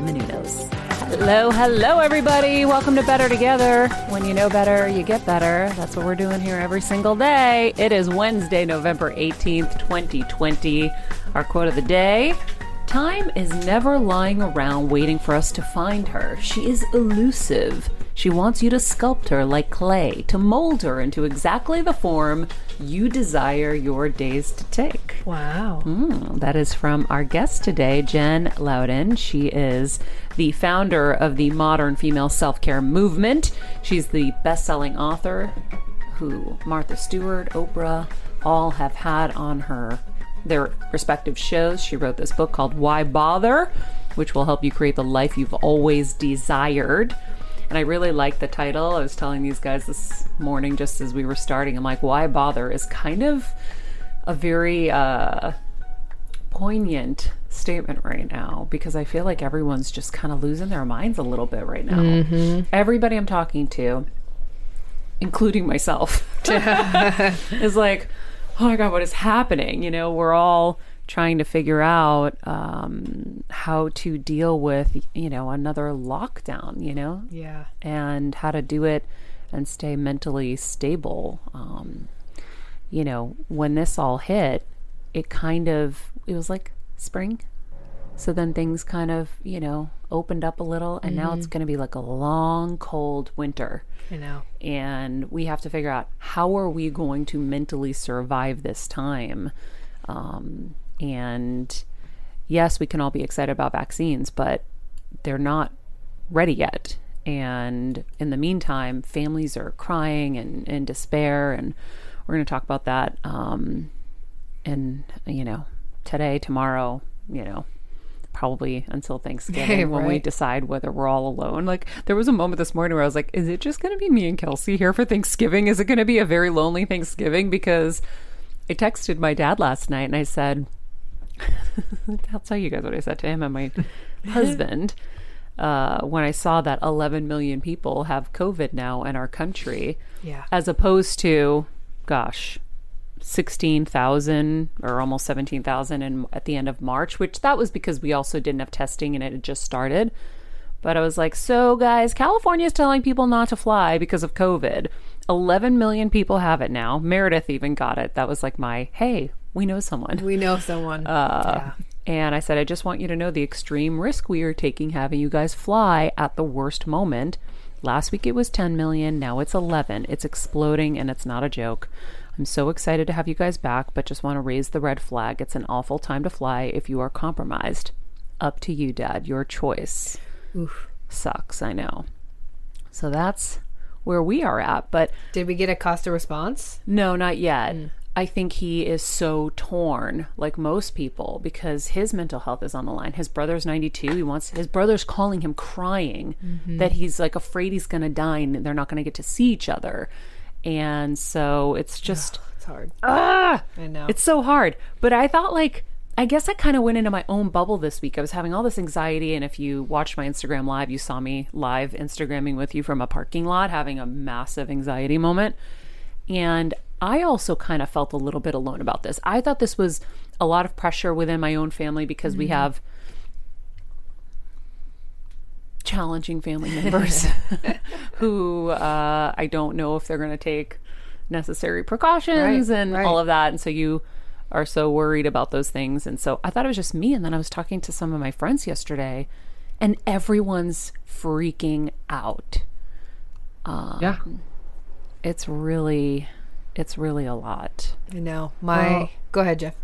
Menounos. Hello, hello, everybody. Welcome to Better Together. When you know better, you get better. That's what we're doing here every single day. It is Wednesday, November 18th, 2020. Our quote of the day Time is never lying around waiting for us to find her. She is elusive. She wants you to sculpt her like clay, to mold her into exactly the form you desire your days to take. Wow. Mm, that is from our guest today, Jen Louden. She is the founder of the modern female self care movement. She's the best selling author who Martha Stewart, Oprah, all have had on her their respective shows. She wrote this book called Why Bother, which will help you create the life you've always desired. And I really like the title. I was telling these guys this morning just as we were starting. I'm like, why bother is kind of a very uh, poignant statement right now because I feel like everyone's just kind of losing their minds a little bit right now. Everybody I'm talking to, including myself, is like, oh my God, what is happening? You know, we're all trying to figure out um, how to deal with, you know, another lockdown, you know? Yeah. and how to do it and stay mentally stable. Um, you know, when this all hit, it kind of it was like spring. So then things kind of, you know, opened up a little, and now it's going to be like a long, cold winter. I know. And we have to figure out how are we going to mentally survive this time. Um, and yes, we can all be excited about vaccines, but they're not ready yet. And in the meantime, families are crying and in despair. And we're going to talk about that. Um, and, you know, today, tomorrow, you know, probably until Thanksgiving when we decide whether we're all alone. Like, there was a moment this morning where I was like, is it just going to be me and Kelsey here for Thanksgiving? Is it going to be a very lonely Thanksgiving? Because I texted my dad last night and I said, I'll tell you guys what I said to him and my husband uh, when I saw that 11 million people have COVID now in our country, Yeah. as opposed to, gosh, 16,000 or almost 17,000 in at the end of March, which that was because we also didn't have testing and it had just started. But I was like, so guys, California is telling people not to fly because of COVID. 11 million people have it now. Meredith even got it. That was like my, hey, we know someone. We know someone. Uh, And I said, I just want you to know the extreme risk we are taking having you guys fly at the worst moment. Last week it was 10 million. Now it's 11. It's exploding and it's not a joke. I'm so excited to have you guys back, but just want to raise the red flag. It's an awful time to fly if you are compromised. Up to you, Dad. Your choice. Oof. Sucks, I know. So that's where we are at. But Did we get a Costa response? no, not yet. I think he is so torn, like most people, because his mental health is on the line. His brother's 92. He wants his brother's calling him crying that he's like afraid he's going to die and they're not going to get to see each other. And so it's just It's hard. ah, I know. it's so hard. But I thought like I guess I kind of went into my own bubble this week. I was having all this anxiety and if you watched my Instagram live, you saw me live Instagramming with you from a parking lot having a massive anxiety moment. And I also kind of felt a little bit alone about this. I thought this was a lot of pressure within my own family because we have challenging family members who uh, I don't know if they're going to take necessary precautions Right, and right. all of that. And so you are so worried about those things. And so I thought it was just me. And then I was talking to some of my friends yesterday, and everyone's freaking out. Yeah. It's really, it's really a lot. I know. My. Well- Go ahead, Jeff.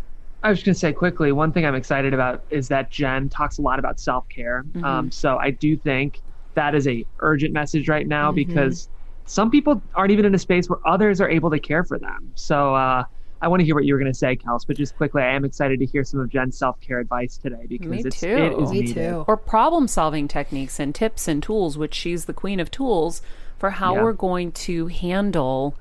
I was just going to say quickly, one thing I'm excited about is that Jen talks a lot about self care. Um, so I do think that is a urgent message right now because some people aren't even in a space where others are able to care for them. So uh, I want to hear what you were going to say, Kels, but just quickly, I am excited to hear some of Jen's self care advice today because Me it's, too. it is Me needed. too. or problem solving techniques and tips and tools, which she's the queen of tools for how Yeah. we're going to handle,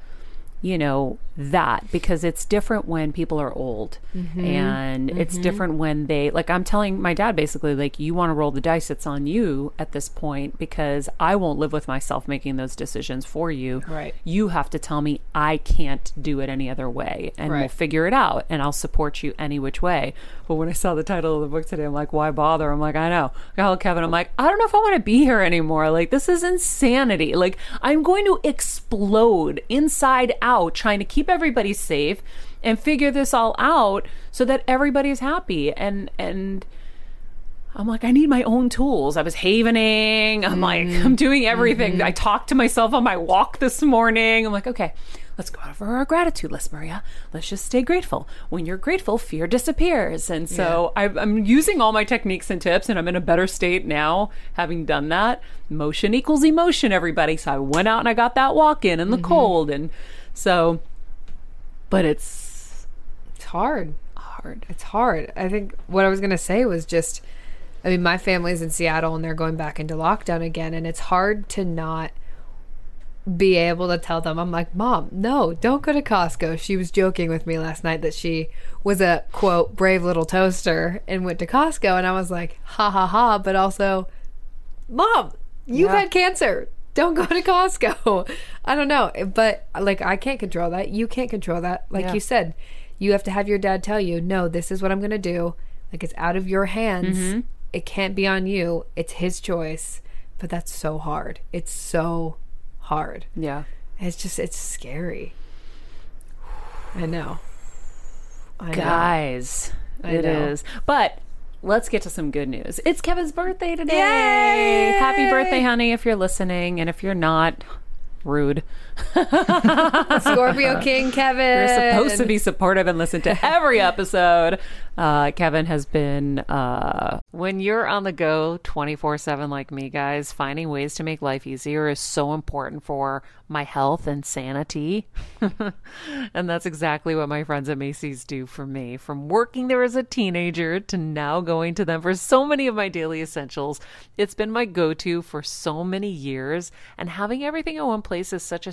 you know, that because it's different when people are old mm-hmm. and it's mm-hmm. different when they, like, I'm telling my dad basically, like, you want to roll the dice, it's on you at this point because I won't live with myself making those decisions for you. Right. You have to tell me I can't do it any other way and we'll figure it out and I'll support you any which way. But when I saw the title of the book today, I'm like, why bother? I'm like, I know. I called Kevin. I'm like, I don't know if I want to be here anymore. Like, this is insanity. Like, I'm going to explode inside out trying to keep everybody safe and figure this all out so that everybody's happy. And, and, I'm like, I need my own tools. I was havening. I'm like, mm-hmm. I'm doing everything. Mm-hmm. I talked to myself on my walk this morning. I'm like, okay, let's go over our gratitude list, Maria. Let's just stay grateful. When you're grateful, fear disappears. And so I, I'm using all my techniques and tips, and I'm in a better state now having done that. Motion equals emotion, everybody. So I went out and I got that walk in in the mm-hmm. cold. And so, but it's It's hard. hard. It's hard. I think what I was going to say was just I mean, my family's in Seattle and they're going back into lockdown again. And it's hard to not be able to tell them, I'm like, Mom, no, don't go to Costco. She was joking with me last night that she was a quote, brave little toaster and went to Costco. And I was like, ha ha ha. But also, Mom, you've Yeah. had cancer. Don't go to Costco. I don't know. But like, I can't control that. You can't control that. Like Yeah. you said, you have to have your dad tell you, no, this is what I'm going to do. Like, it's out of your hands. Mm-hmm. It can't be on you. It's his choice. But that's so hard. It's so hard. Yeah. It's just, it's scary. I know. I know. Guys, I it is. know. But let's get to some good news. It's Kevin's birthday today. Yay! Happy birthday, honey, if you're listening. And if you're not, rude. Scorpio King Kevin. You're supposed to be supportive and listen to every episode. Uh, Kevin has been, uh, when you're on the go 24 7 like me, guys, finding ways to make life easier is so important for my health and sanity. and that's exactly what my friends at Macy's do for me. From working there as a teenager to now going to them for so many of my daily essentials, it's been my go to for so many years. And having everything in one place is such a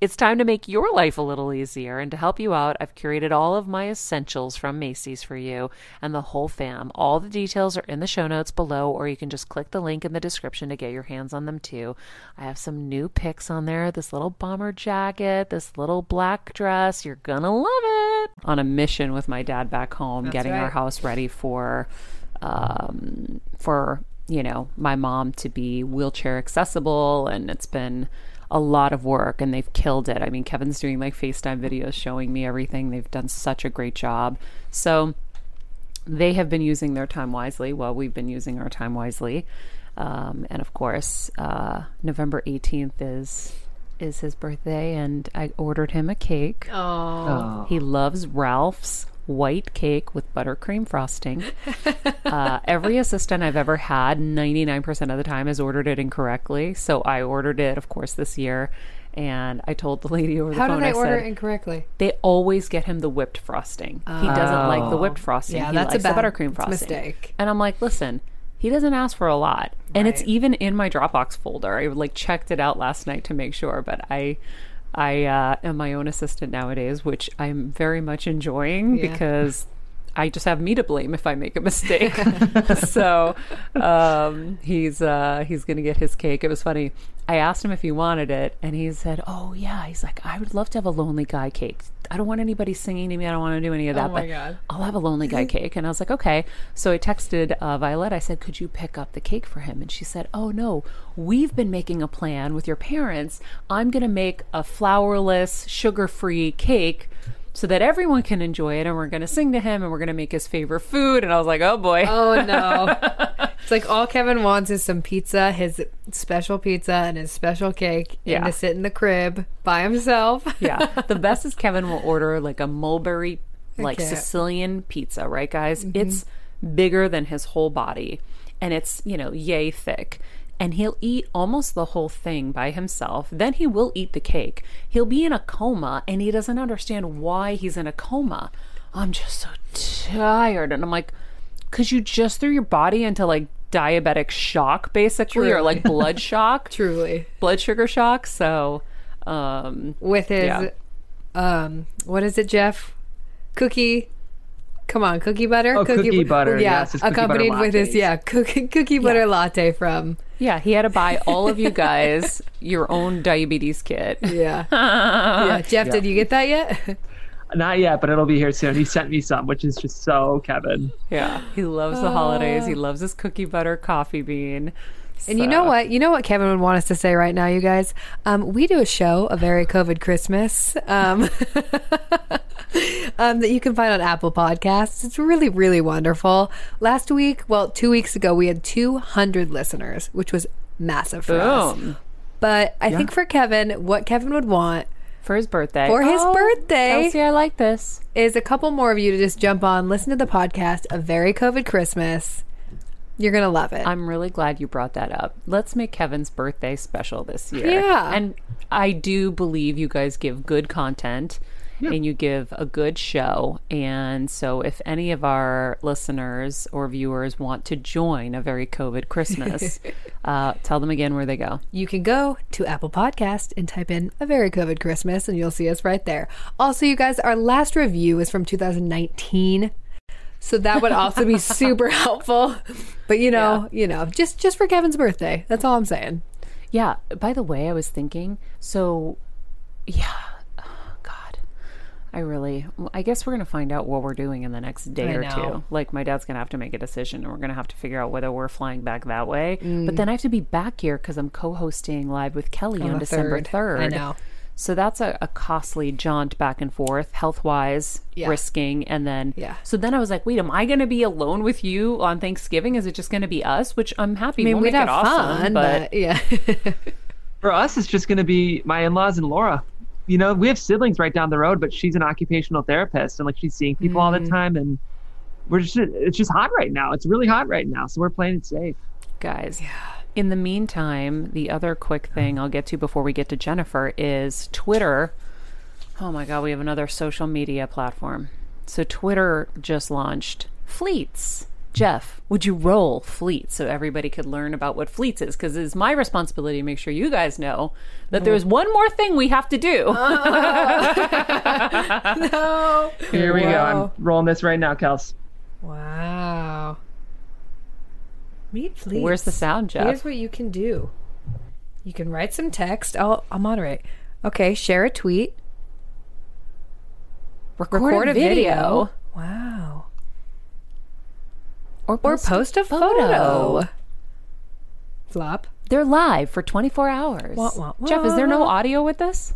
it's time to make your life a little easier. And to help you out, I've curated all of my essentials from Macy's for you and the whole fam. All the details are in the show notes below, or you can just click the link in the description to get your hands on them too. I have some new picks on there this little bomber jacket, this little black dress. You're gonna love it. On a mission with my dad back home, That's getting our house ready for, um, for, you know, my mom to be wheelchair accessible. And it's been, a lot of work and they've killed it. I mean, Kevin's doing like FaceTime videos showing me everything. They've done such a great job. So they have been using their time wisely. Well, we've been using our time wisely. Um, and of course, uh, November 18th is is his birthday and I ordered him a cake. Oh. He loves Ralph's white cake with buttercream frosting. uh, every assistant I've ever had, 99% of the time, has ordered it incorrectly. So I ordered it, of course, this year. And I told the lady over the How phone, do they I order said, it incorrectly? they always get him the whipped frosting. He doesn't like the whipped frosting. Yeah, he that's a bad- the buttercream frosting. mistake. And I'm like, listen, he doesn't ask for a lot. And it's even in my Dropbox folder. I like checked it out last night to make sure, but I I uh, am my own assistant nowadays, which I'm very much enjoying Yeah. because I just have me to blame if I make a mistake. so um, he's uh, he's gonna get his cake. It was funny. I asked him if he wanted it, and he said, "Oh yeah." He's like, "I would love to have a lonely guy cake. I don't want anybody singing to me. I don't want to do any of that. Oh my but God. I'll have a lonely guy cake." And I was like, "Okay." So I texted uh, Violet. I said, "Could you pick up the cake for him?" And she said, "Oh no, we've been making a plan with your parents. I'm gonna make a flourless, sugar-free cake." So that everyone can enjoy it, and we're going to sing to him, and we're going to make his favorite food. And I was like, "Oh boy, Oh no. it's like all Kevin wants is some pizza, his special pizza and his special cake, Yeah. and to sit in the crib by himself. yeah. The best is Kevin will order like a mulberry, like Sicilian pizza, right, guys? Mm-hmm. It's bigger than his whole body and it's, you know, yay thick. And he'll eat almost the whole thing by himself. Then he will eat the cake. He'll be in a coma and he doesn't understand why he's in a coma. I'm just so tired. And I'm like, because you just threw your body into like diabetic shock, basically, or like blood shock, Truly. blood sugar shock. So, um, With his Yeah. um what is it, Jeff? Cookie Come on, cookie butter. Oh, cookie butter, Yeah, yes, it's cookie butter accompanied with his yeah cookie cookie butter latte from Yeah, he had to buy all of you guys your own diabetes kit. yeah yeah. Jeff, Yeah. did you get that yet? Not yet, but it'll be here soon. He sent me some, which is just so Kevin. Yeah, he loves the holidays. He loves his cookie butter coffee bean. And you know what? You know what Kevin would want us to say right now, you guys? Um, we do a show, a very COVID Christmas, um, um, that you can find on Apple Podcasts. It's really, really wonderful. Last week, well, two weeks ago, we had 200 listeners, which was massive for us. Boom But I think for Kevin, what Kevin would want for his birthday. For his birthday. Kelsey, I like this. is a couple more of you to just jump on, listen to the podcast, a very COVID Christmas. You're going to love it. I'm really glad you brought that up. Let's make Kevin's birthday special this year. Yeah. And I do believe you guys give good content and you give a good show. And so if any of our listeners or viewers want to join a very COVID Christmas, uh, tell them again where they go. you can go to Apple Podcast and type in a very COVID Christmas and you'll see us right there. Also, you guys, our last review is from 2019. So that would also be super helpful. But you know, you know, just just for Kevin's birthday. That's all I'm saying. Yeah. By the way, I was thinking, so yeah, I really, I guess we're going to find out what we're doing in the next day I or know. two. Like, my dad's going to have to make a decision and we're going to have to figure out whether we're flying back that way. Mm. But then I have to be back here because I'm co hosting live with Kelly on, the December 3rd. I know. So that's a, a costly jaunt back and forth, health wise, Yeah. risking. And then, Yeah. so then I was like, wait, am I going to be alone with you on Thanksgiving? Is it just going to be us? Which I'm happy. I mean, we'll we'd have awesome, fun, but, yeah. For us, it's just going to be my in-laws and Laura. You know, we have siblings right down the road, but she's an occupational therapist, and like she's seeing people all the mm. time, and we're just it's just hot right now. It's really hot right now, so we're playing it safe. guys. Yeah. In the meantime, the other quick thing I'll get to before we get to Jennifer is Twitter. Oh my God, we have another social media platform. So Twitter just launched Fleets. Jeff, would you roll Fleets so everybody could learn about what Fleets is? Because it's my responsibility to make sure you guys know that there's mm. one more thing we have to do. no. Here we go. I'm rolling this right now, Kels. Wow. Meet Fleets. Where's the sound, Jeff? Here's what you can do. You can write some text. I'll, I'll moderate. Okay, share a tweet. Record, a video. Wow. Or Or post, post a photo. Flop. They're live for 24 hours. Wah, wah, Jeff, is there no audio with this?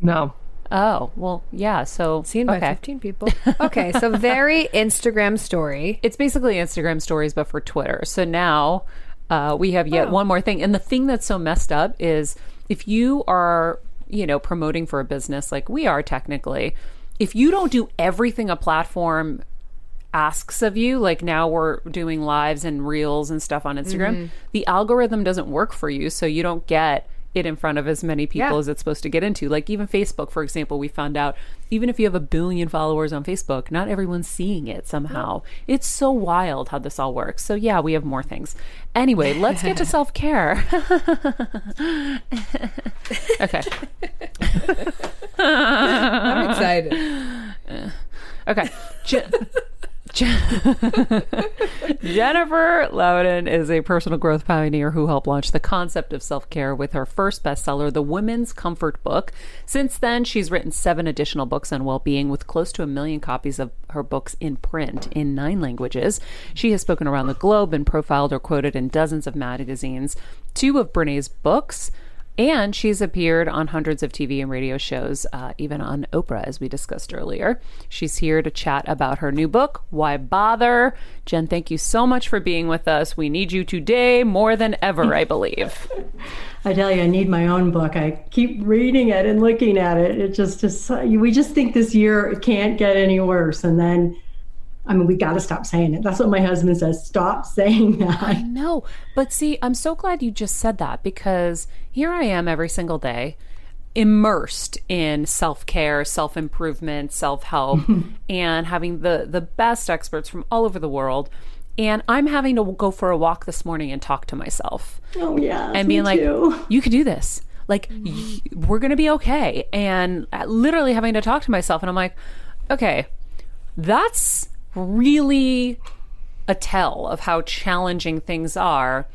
No, Oh, well, yeah. So Seen by 15 people. Okay, so very Instagram story. It's basically Instagram stories, but for Twitter. So now uh, we have yet one more thing. And the thing that's so messed up is if you are, you know, promoting for a business like we are technically, if you don't do everything a platform asks of you, like now we're doing lives and reels and stuff on Instagram, mm-hmm. the algorithm doesn't work for you. So you don't get it in front of as many people Yeah. as it's supposed to get into. Like even Facebook, for example, we found out even if you have a billion followers on Facebook, not everyone's seeing it somehow. It's so wild how this all works. So yeah, we have more things. Anyway, let's get to self care. okay. I'm excited. Okay. Je- Je- Jennifer Louden is a personal growth pioneer who helped launch the concept of self care with her first bestseller, The Women's Comfort Book. Since then, she's written seven additional books on well being, with close to a million copies of her books in print in nine languages. She has spoken around the globe and profiled or quoted in dozens of magazines. Two of Brene's books. And she's appeared on hundreds of TV and radio shows, uh, even on Oprah, as we discussed earlier. She's here to chat about her new book, Why Bother? Jen, thank you so much for being with us. We need you today more than ever, I believe. I tell you, I need my own book. I keep reading it and looking at it. It just is. We just think this year can't get any worse, and then, I mean, we got to stop saying it. That's what my husband says. Stop saying that. I know. But see, I'm so glad you just said that because here I am every single day immersed in self-care, self-improvement, self-help and having the the best experts from all over the world and I'm having to go for a walk this morning and talk to myself Oh yeah, and being like too. you could do this. Like y- we're going to be okay and uh, literally having to talk to myself and I'm like okay, that's really a tell of how challenging things are.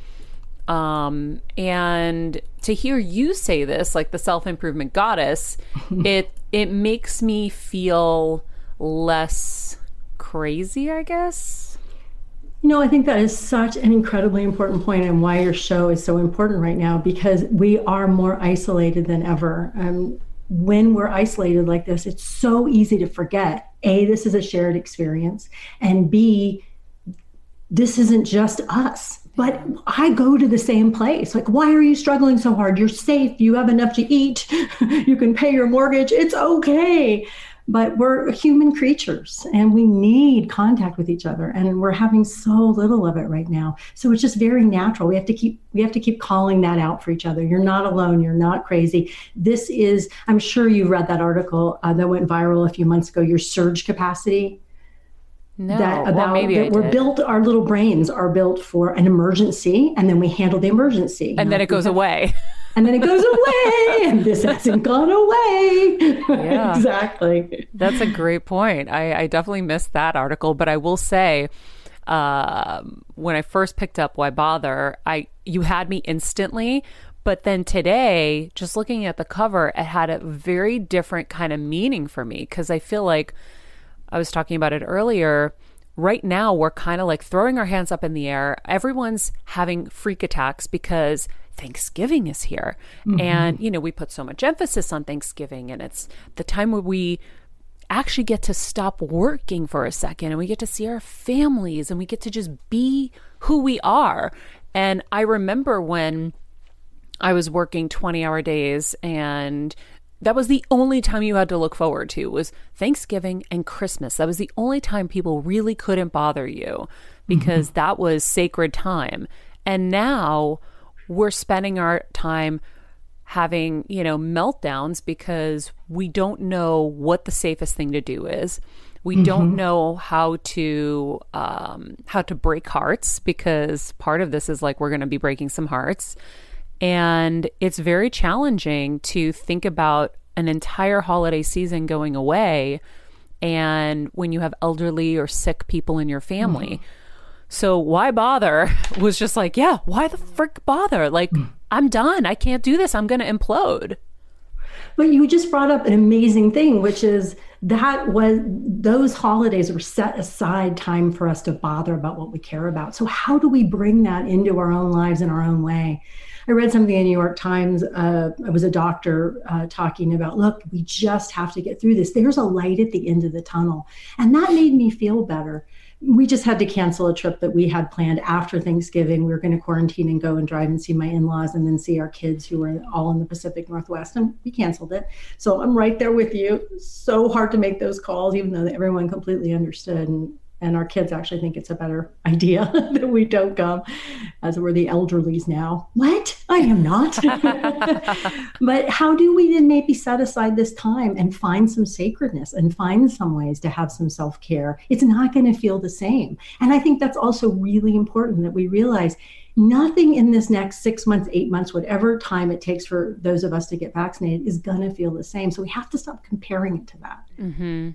Um, and to hear you say this, like the self improvement goddess, it it makes me feel less crazy, I guess. You know, I think that is such an incredibly important point and why your show is so important right now because we are more isolated than ever. Um, when we're isolated like this, it's so easy to forget A, this is a shared experience, and B, this isn't just us. But I go to the same place. Like, why are you struggling so hard? You're safe. You have enough to eat. you can pay your mortgage. It's okay. But we're human creatures and we need contact with each other. And we're having so little of it right now. So it's just very natural. We have to keep we have to keep calling that out for each other. You're not alone. You're not crazy. This is, I'm sure you read that article uh, that went viral a few months ago, your surge capacity No, that well, about maybe I that we're built our little brains are built for an emergency and then we handle the emergency and then it goes away. And then it goes away and this hasn't gone away Yeah. exactly That's a great point. I, I definitely missed that article, but I will say, um, when I first picked up Why Bother, I you had me instantly, But then today, just looking at the cover, it had a very different kind of meaning for me because I feel like I was talking about it earlier. Right now, we're kind of like throwing our hands up in the air. Everyone's having freak attacks because Thanksgiving is here. Mm-hmm. And, you know, we put so much emphasis on Thanksgiving, and it's the time where we actually get to stop working for a second and we get to see our families and we get to just be who we are. And I remember when I was working 20 hour days and that was the only time you had to look forward to was Thanksgiving and Christmas. That was the only time people really couldn't bother you because mm-hmm. that was sacred time. And now we're spending our time having, you know, meltdowns because we don't know what the safest thing to do is. We mm-hmm. don't know how to um, how to break hearts because part of this is like we're going to be breaking some hearts, and it's very challenging to think about an entire holiday season going away, and when you have elderly or sick people in your family. Mm-hmm. So why bother? Was just like, yeah, why the frick bother? Like, mm. I'm done. I can't do this. I'm going to implode. But you just brought up an amazing thing, which is that was those holidays were set aside time for us to bother about what we care about. So how do we bring that into our own lives in our own way? I read something in the New York Times. Uh, it was a doctor uh, talking about, look, we just have to get through this. There's a light at the end of the tunnel, and that made me feel better we just had to cancel a trip that we had planned after Thanksgiving. We were going to quarantine and go and drive and see my in laws and then see our kids who were all in the Pacific Northwest. And we canceled it. So I'm right there with you. So hard to make those calls, even though everyone completely understood. And and our kids actually think it's a better idea that we don't come as we're the elderlies now what i am not but how do we then maybe set aside this time and find some sacredness and find some ways to have some self-care it's not going to feel the same and i think that's also really important that we realize nothing in this next six months, eight months, whatever time it takes for those of us to get vaccinated is going to feel the same. So we have to stop comparing it to that. Mm-hmm.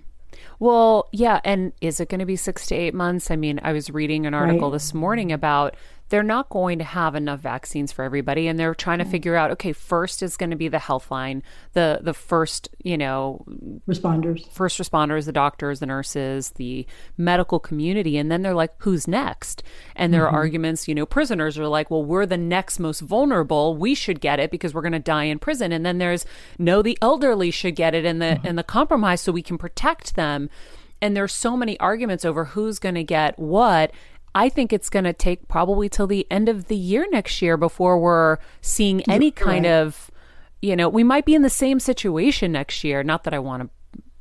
Well, yeah. And is it going to be six to eight months? I mean, I was reading an article right. this morning about they're not going to have enough vaccines for everybody and they're trying to figure out okay first is going to be the health line the the first you know responders first responders the doctors the nurses the medical community and then they're like who's next and there mm-hmm. are arguments you know prisoners are like well we're the next most vulnerable we should get it because we're going to die in prison and then there's no the elderly should get it and the mm-hmm. and the compromise so we can protect them and there's so many arguments over who's going to get what I think it's going to take probably till the end of the year next year before we're seeing any kind right. of, you know, we might be in the same situation next year. Not that I want to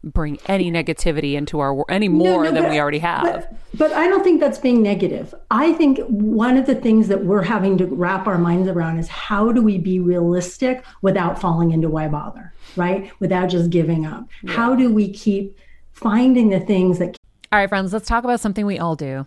bring any negativity into our any more no, no, than but, we already have. But, but, I don't think that's being negative. I think one of the things that we're having to wrap our minds around is how do we be realistic without falling into why bother, right? Without just giving up. Yeah. How do we keep finding the things that all right, friends, let's talk about something we all do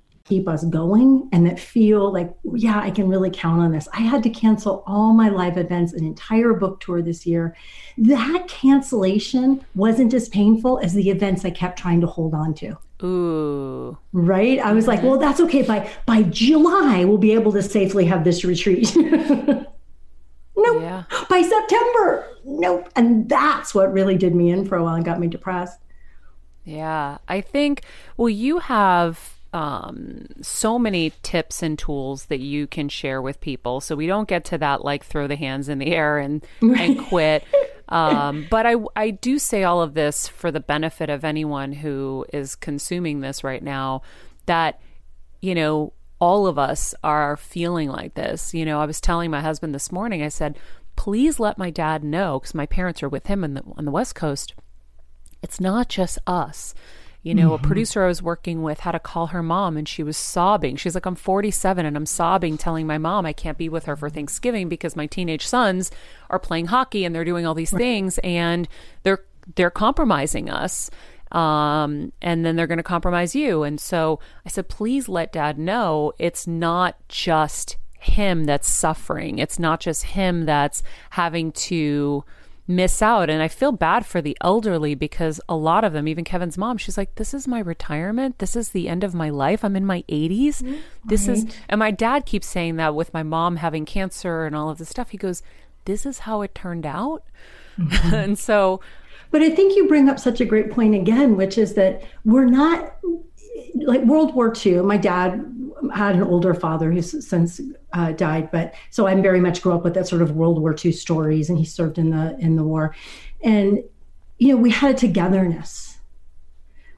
keep us going and that feel like, yeah, I can really count on this. I had to cancel all my live events, an entire book tour this year. That cancellation wasn't as painful as the events I kept trying to hold on to. Ooh. Right? I was like, well, that's okay. By by July, we'll be able to safely have this retreat. nope. Yeah. By September, nope. And that's what really did me in for a while and got me depressed. Yeah. I think, well, you have um, so many tips and tools that you can share with people. So we don't get to that like throw the hands in the air and and quit. Um, but I, I do say all of this for the benefit of anyone who is consuming this right now that, you know, all of us are feeling like this. You know, I was telling my husband this morning, I said, please let my dad know, because my parents are with him the, on the West Coast. It's not just us. You know, mm-hmm. a producer I was working with had to call her mom and she was sobbing. She's like, I'm 47 and I'm sobbing, telling my mom I can't be with her for Thanksgiving because my teenage sons are playing hockey and they're doing all these right. things and they're they're compromising us. Um, and then they're going to compromise you. And so I said, please let dad know it's not just him that's suffering. It's not just him that's having to miss out. And I feel bad for the elderly because a lot of them, even Kevin's mom, she's like, This is my retirement. This is the end of my life. I'm in my 80s. Mm-hmm. This is, and my dad keeps saying that with my mom having cancer and all of this stuff. He goes, This is how it turned out. Mm-hmm. and so. But I think you bring up such a great point again, which is that we're not like World War II. My dad had an older father who's since uh, died, but so I very much grew up with that sort of World War II stories, and he served in the in the war, and you know we had a togetherness.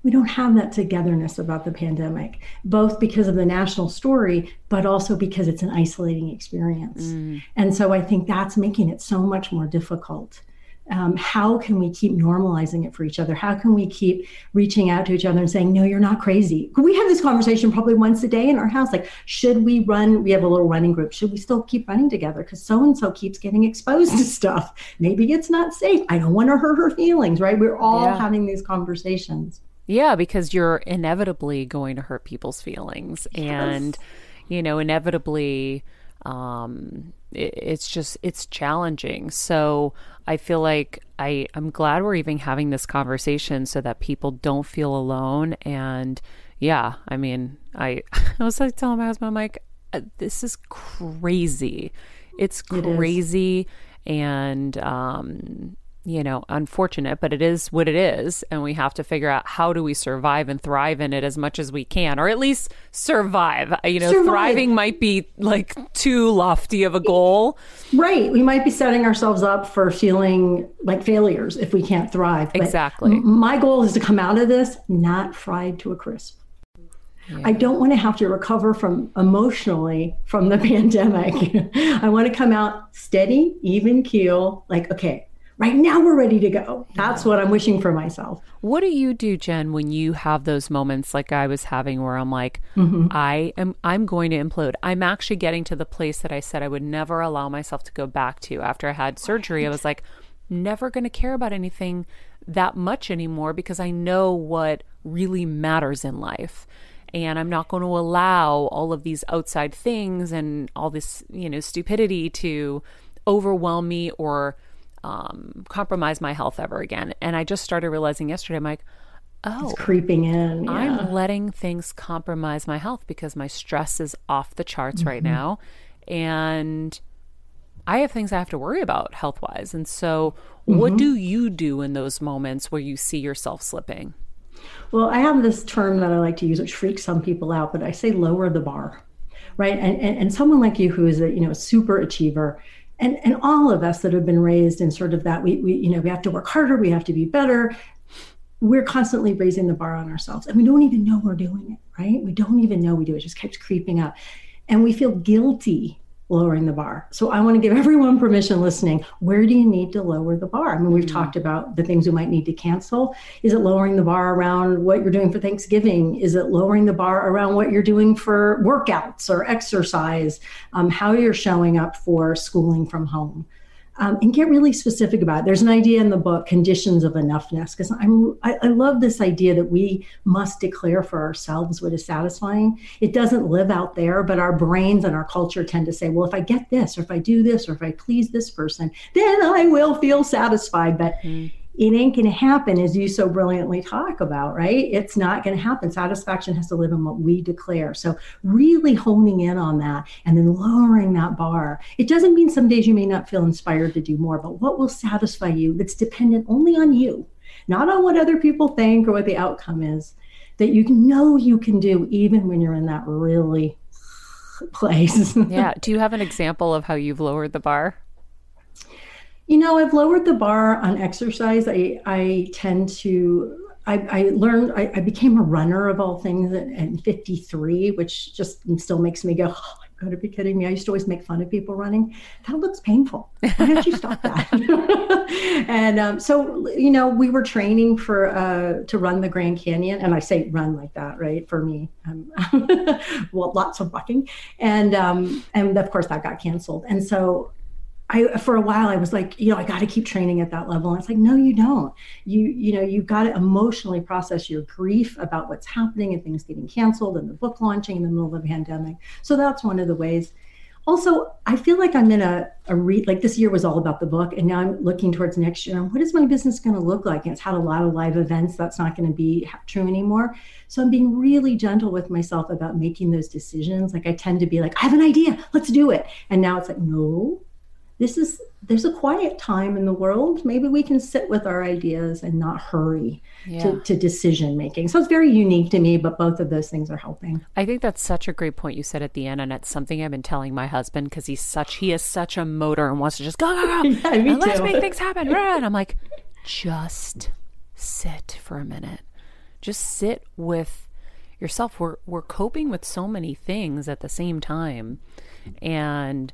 We don't have that togetherness about the pandemic, both because of the national story, but also because it's an isolating experience. Mm. And so I think that's making it so much more difficult um, how can we keep normalizing it for each other? How can we keep reaching out to each other and saying, no, you're not crazy? We have this conversation probably once a day in our house. Like, should we run? We have a little running group. Should we still keep running together? Because so and so keeps getting exposed to stuff. Maybe it's not safe. I don't want to hurt her feelings, right? We're all yeah. having these conversations. Yeah, because you're inevitably going to hurt people's feelings. Yes. And, you know, inevitably, um, it, it's just, it's challenging. So, I feel like I I'm glad we're even having this conversation so that people don't feel alone. And yeah, I mean, I I was like telling my husband, I'm like, uh, this is crazy. It's crazy, it and um, you know, unfortunate, but it is what it is. And we have to figure out how do we survive and thrive in it as much as we can, or at least survive. Uh, you know, survive. thriving might be like too lofty of a goal. Right. We might be setting ourselves up for feeling like failures if we can't thrive. But exactly. My goal is to come out of this not fried to a crisp. Yeah. I don't want to have to recover from emotionally from the pandemic. I want to come out steady, even keel, like, okay, right now we're ready to go. That's what I'm wishing for myself. What do you do, Jen, when you have those moments like I was having where I'm like, mm-hmm. I am I'm going to implode. I'm actually getting to the place that I said I would never allow myself to go back to after I had surgery. I was like, never going to care about anything that much anymore because I know what really matters in life and I'm not going to allow all of these outside things and all this, you know, stupidity to overwhelm me or um, compromise my health ever again. And I just started realizing yesterday, I'm like, oh, it's creeping in. Yeah. I'm letting things compromise my health because my stress is off the charts mm-hmm. right now. And I have things I have to worry about health wise. And so, mm-hmm. what do you do in those moments where you see yourself slipping? Well, I have this term that I like to use, which freaks some people out, but I say lower the bar, right? And, and, and someone like you who is a you know super achiever, and and all of us that have been raised in sort of that we, we you know we have to work harder we have to be better. We're constantly raising the bar on ourselves and we don't even know we're doing it right? We don't even know we do it, it just keeps creeping up. And we feel guilty lowering the bar. So I want to give everyone permission listening. Where do you need to lower the bar? I mean, we've mm-hmm. talked about the things we might need to cancel. Is it lowering the bar around what you're doing for Thanksgiving? Is it lowering the bar around what you're doing for workouts or exercise? Um, how you're showing up for schooling from home? Um, and get really specific about it. There's an idea in the book, conditions of enoughness, because I'm I, love this idea that we must declare for ourselves what is satisfying. It doesn't live out there, but our brains and our culture tend to say, well, if I get this, or if I do this, or if I please this person, then I will feel satisfied. But mm-hmm it ain't going to happen as you so brilliantly talk about, right? It's not going to happen. Satisfaction has to live in what we declare. So, really honing in on that and then lowering that bar. It doesn't mean some days you may not feel inspired to do more, but what will satisfy you that's dependent only on you, not on what other people think or what the outcome is, that you know you can do even when you're in that really place. yeah. Do you have an example of how you've lowered the bar? You know, I've lowered the bar on exercise. I, I tend to I, I, learned I, I, became a runner of all things at, at 53 which just still makes me go oh, i've got to be kidding me. I used to always make fun of people running. That looks painful. Why don't you stop that? and um, so, you know, we were training for uh, to run the Grand Canyon. And I say run like that, right? For me, um, well, lots of bucking. And, um, and of course, that got canceled. And so I for a while I was like, you know, I got to keep training at that level. And it's like, no, you don't. You you know, you've got to emotionally process your grief about what's happening and things getting canceled and the book launching in the middle of the pandemic. So that's one of the ways. Also, I feel like I'm in a, a re like this year was all about the book, and now I'm looking towards next year. What is my business going to look like? And it's had a lot of live events. That's not going to be true anymore. So I'm being really gentle with myself about making those decisions. Like I tend to be like, I have an idea, let's do it. And now it's like, no, this is there's a quiet time in the world. Maybe we can sit with our ideas and not hurry yeah. to, to decision making so it's very unique to me but both of those things are helping. I think that's such a great point you said at the end and it's something i've been telling my husband because he's such he is such a motor and wants to just go go go yeah, me let's make things happen and i'm like just sit for a minute. Just sit with yourself. We're we're coping with so many things at the same time and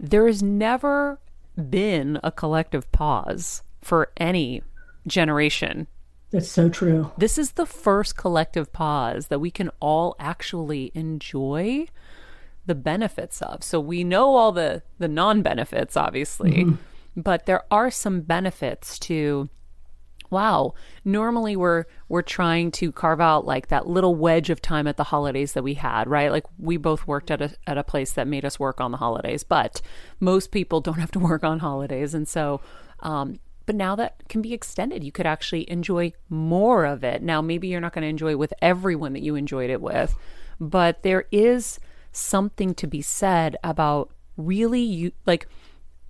there has never been a collective pause for any generation. That's so true. This is the first collective pause that we can all actually enjoy the benefits of. So we know all the the non-benefits obviously, mm-hmm. but there are some benefits to wow, normally we're we're trying to carve out like that little wedge of time at the holidays that we had, right? Like we both worked at a at a place that made us work on the holidays, but most people don't have to work on holidays, and so. Um, but now that can be extended. You could actually enjoy more of it. Now, maybe you're not going to enjoy it with everyone that you enjoyed it with, but there is something to be said about really you like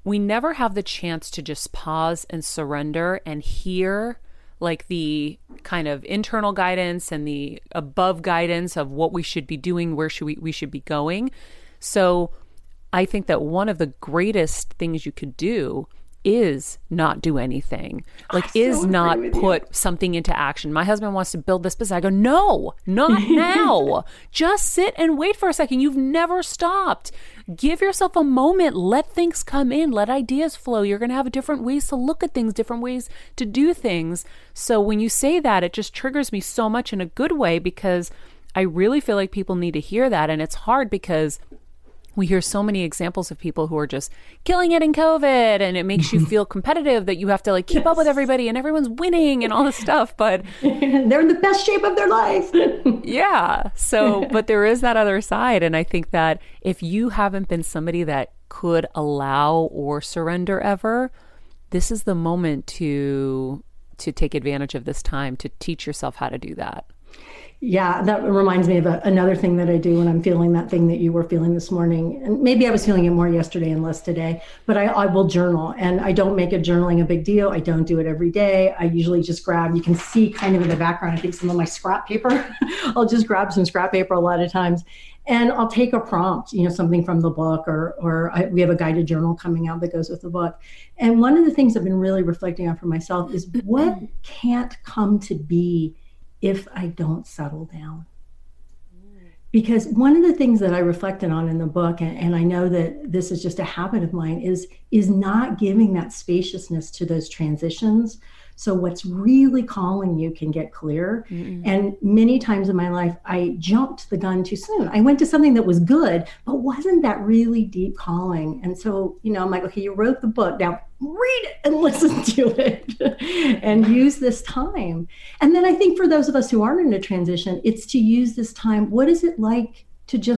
we never have the chance to just pause and surrender and hear like the kind of internal guidance and the above guidance of what we should be doing, where should we, we should be going. So I think that one of the greatest things you could do is not do anything. Like is not put you. something into action. My husband wants to build this business. I go no not now. Just sit and wait for a second. You've never stopped. Give yourself a moment. Let things come in. Let ideas flow. You're going to have different ways to look at things different ways to do things. So when you say that it just triggers me so much in a good way because i really feel like people need to hear that. And it's hard because we hear so many examples of people who are just killing it in COVID and it makes you feel competitive that you have to like keep yes. up with everybody and everyone's winning and all this stuff. But they're in the best shape of their life. yeah. So, but there is that other side. And I think that if you haven't been somebody that could allow or surrender ever, this is the moment to to take advantage of this time to teach yourself how to do that. Yeah, that reminds me of a, another thing that I do when I'm feeling that thing that you were feeling this morning. And maybe I was feeling it more yesterday and less today, but I, I will journal and I don't make it journaling a big deal. I don't do it every day. I usually just grab, you can see kind of in the background, I think some of my scrap paper. I'll just grab some scrap paper a lot of times and I'll take a prompt, you know, something from the book or, or I, we have a guided journal coming out that goes with the book. And one of the things I've been really reflecting on for myself is what can't come to be if I don't settle down. Because one of the things that I reflected on in the book, and, and I know that this is just a habit of mine, is is not giving that spaciousness to those transitions so what's really calling you can get clear. Mm-hmm. And many times in my life, I jumped the gun too soon. I went to something that was good, but wasn't that really deep calling. And so, you know, I'm like, okay, you wrote the book. Now read it and listen to it and use this time. And then I think for those of us who aren't in a transition, it's to use this time. What is it like to just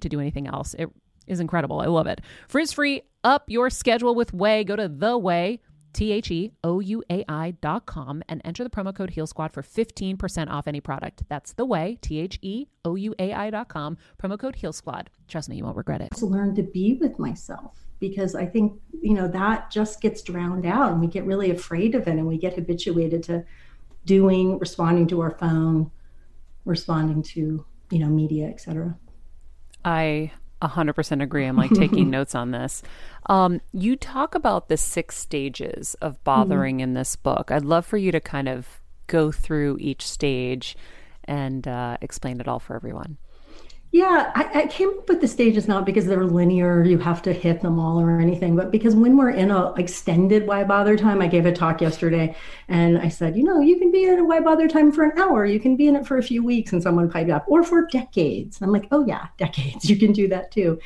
to do anything else. It is incredible. I love it. Frizz free, up your schedule with Ouai. Go to the Ouai T H E O U A I dot com and enter the promo code Heal Squad for 15% off any product. That's the Ouai, T H E O U A I dot com, promo code Heal Squad. Trust me, you won't regret it. To learn to be with myself because I think, you know, that just gets drowned out and we get really afraid of it and we get habituated to doing, responding to our phone, responding to, you know, media, etc. I 100% agree. I'm like taking notes on this. Um, you talk about the six stages of bothering mm-hmm. in this book. I'd love for you to kind of go through each stage and uh, explain it all for everyone. Yeah, I, I, came up with the stages not because they're linear, you have to hit them all or anything, but because when we're in a extended why bother time, I gave a talk yesterday and I said, you know, you can be in a why bother time for an hour, you can be in it for a few weeks, and someone piped up, or for decades. I'm like, oh yeah, decades, you can do that too.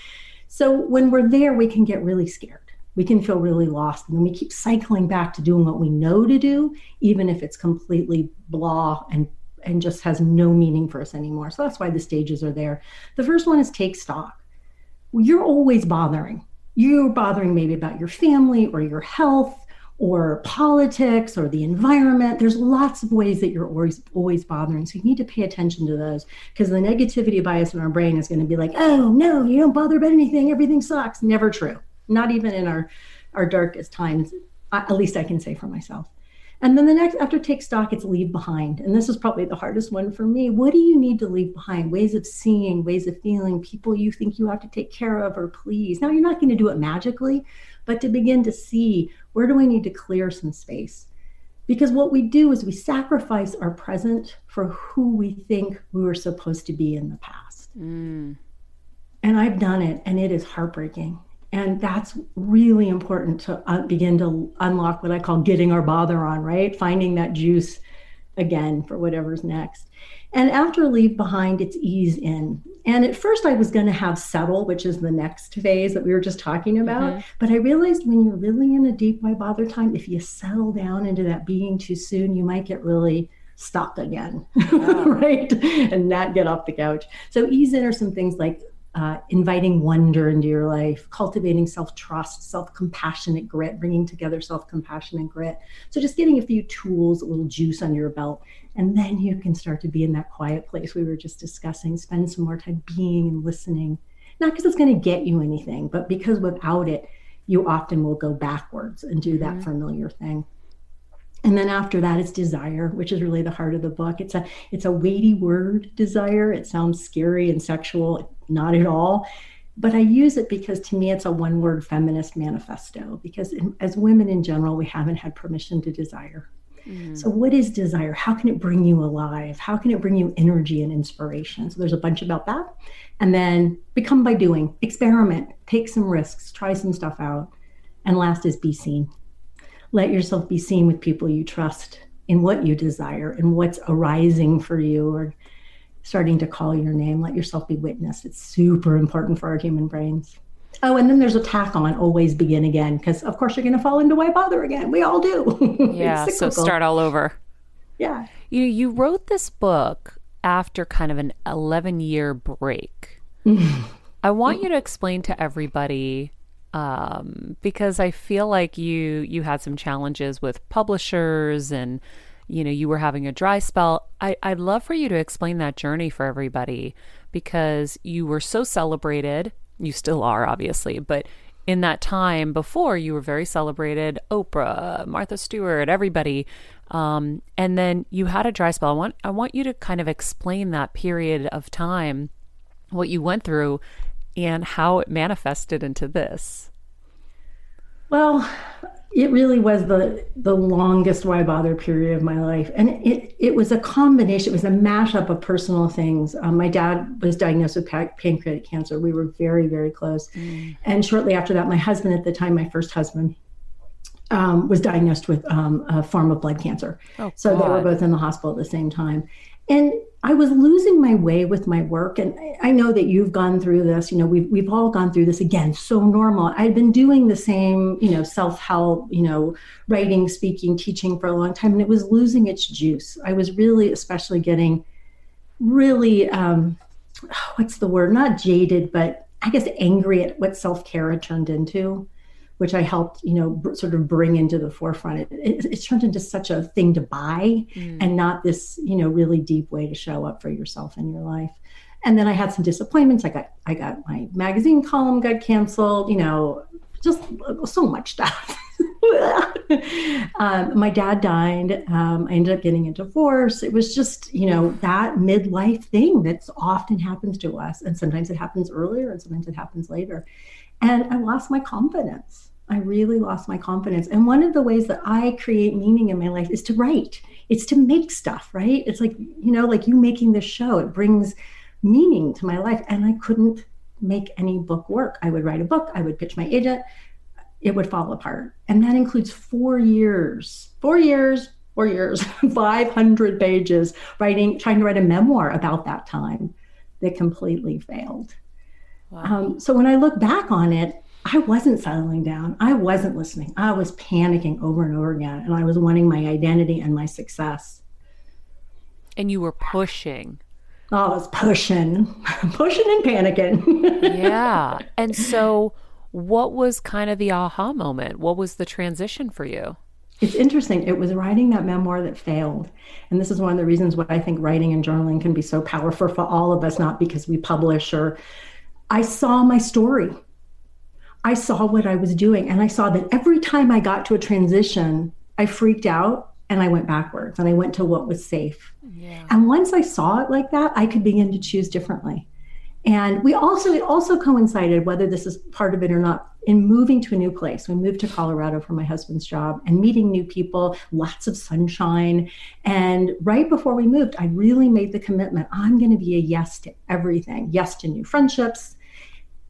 So when we're there, we can get really scared. We can feel really lost. And then we keep cycling back to doing what we know to do, even if it's completely blah and and just has no meaning for us anymore. So that's why the stages are there. The first one is take stock. You're always bothering. You're bothering maybe about your family or your health or politics or the environment. There's lots of ways that you're always always bothering. So you need to pay attention to those because the negativity bias in our brain is going to be like, oh no, you don't bother about anything. Everything sucks. Never true. Not even in our our darkest times. At least I can say for myself. And then the next, after take stock, it's leave behind. And this is probably the hardest one for me. What do you need to leave behind? Ways of seeing, ways of feeling, people you think you have to take care of or please. Now, you're not going to do it magically, but to begin to see where do I need to clear some space? Because what we do is we sacrifice our present for who we think we were supposed to be in the past. Mm. And I've done it, and it is heartbreaking. And that's really important to uh, begin to unlock what I call getting our bother on, right? Finding that juice again for whatever's next. And after leave behind, it's ease in. And at first, I was going to have settle, which is the next phase that we were just talking about. Mm-hmm. But I realized when you're really in a deep why bother time, if you settle down into that being too soon, you might get really stuck again, right? And not get off the couch. So ease in are some things like uh, inviting wonder into your life, cultivating self trust, self compassionate grit, bringing together self compassion and grit. So, just getting a few tools, a little juice under your belt, and then you can start to be in that quiet place we were just discussing. Spend some more time being and listening, not because it's going to get you anything, but because without it, you often will go backwards and do that mm-hmm. familiar thing and then after that it's desire which is really the heart of the book. It's a it's a weighty word desire. It sounds scary and sexual not at all. But i use it because to me it's a one word feminist manifesto because in, as women in general we haven't had permission to desire. Mm. so what is desire? How can it bring you alive? How can it bring you energy and inspiration? So there's a bunch about that. And then become by doing experiment take some risks try some stuff out. And last is be seen let yourself be seen with people you trust in what you desire and what's arising for you or starting to call your name. Let yourself be witnessed. It's super important for our human brains. Oh, and then there's a tack on always begin again because, of course, you're going to fall into why bother again. We all do. Yeah. so start all over. Yeah. You you wrote this book after kind of an 11 year break. I want you to explain to everybody um, because I feel like you you had some challenges with publishers and you know you were having a dry spell. I, I'd love for you to explain that journey for everybody because you were so celebrated. You still are, obviously, but in that time before you were very celebrated. Oprah, Martha Stewart, everybody. Um, and then you had a dry spell. I want I want you to kind of explain that period of time, what you went through, and how it manifested into this. Well, it really was the the longest why bother period of my life, and it it was a combination. It was a mashup of personal things. Um, my dad was diagnosed with pancreatic cancer. We were very very close, mm. and shortly after that, my husband at the time, my first husband, um, was diagnosed with um, a form of blood cancer. Oh, so God. they were both in the hospital at the same time, and I was losing my way with my work. And I know that you've gone through this, you know, we've, we've all gone through this again, so normal. I'd been doing the same, you know, self help, you know, writing, speaking, teaching for a long time, and it was losing its juice. I was really, especially getting really, um, what's the word? Not jaded, but I guess angry at what self care had turned into which I helped, you know, b- sort of bring into the forefront. It, it, it's turned into such a thing to buy mm. and not this, you know, really deep way to show up for yourself in your life. And then I had some disappointments. I got, I got my magazine column got canceled, you know, just so much stuff. um, my dad died. Um, I ended up getting a divorce. It was just, you know, that midlife thing that's often happens to us. And sometimes it happens earlier and sometimes it happens later. And I lost my confidence. I really lost my confidence. And one of the ways that I create meaning in my life is to write. It's to make stuff, right? It's like, you know, like you making this show, it brings meaning to my life. And I couldn't make any book work. I would write a book, I would pitch my agent, it would fall apart. And that includes four years, four years, four years, 500 pages writing, trying to write a memoir about that time that completely failed. Wow. Um, so when I look back on it, I wasn't settling down. I wasn't listening. I was panicking over and over again, and I was wanting my identity and my success. And you were pushing. Oh, I was pushing, pushing and panicking. yeah. And so, what was kind of the aha moment? What was the transition for you? It's interesting. It was writing that memoir that failed. And this is one of the reasons why I think writing and journaling can be so powerful for all of us, not because we publish or I saw my story. I saw what I was doing. And I saw that every time I got to a transition, I freaked out and I went backwards and I went to what was safe. Yeah. And once I saw it like that, I could begin to choose differently. And we also, it also coincided, whether this is part of it or not, in moving to a new place. We moved to Colorado for my husband's job and meeting new people, lots of sunshine. And right before we moved, I really made the commitment I'm going to be a yes to everything, yes to new friendships.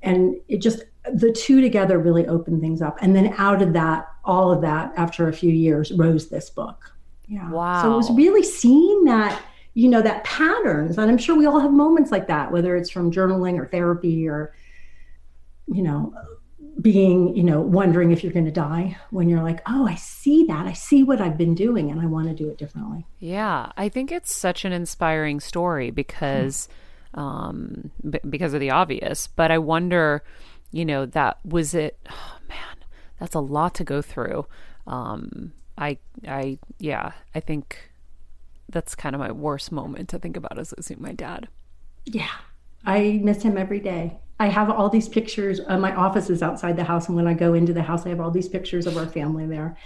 And it just, the two together really opened things up. And then out of that, all of that, after a few years, rose this book. Yeah. Wow. So it was really seeing that you know that patterns and i'm sure we all have moments like that whether it's from journaling or therapy or you know being you know wondering if you're going to die when you're like oh i see that i see what i've been doing and i want to do it differently yeah i think it's such an inspiring story because hmm. Um b- because of the obvious but i wonder you know that was it oh man that's a lot to go through um i i yeah i think that's kind of my worst moment to think about is losing my dad. Yeah. I miss him every day. I have all these pictures. Uh, my office is outside the house, and when I go into the house, I have all these pictures of our family there.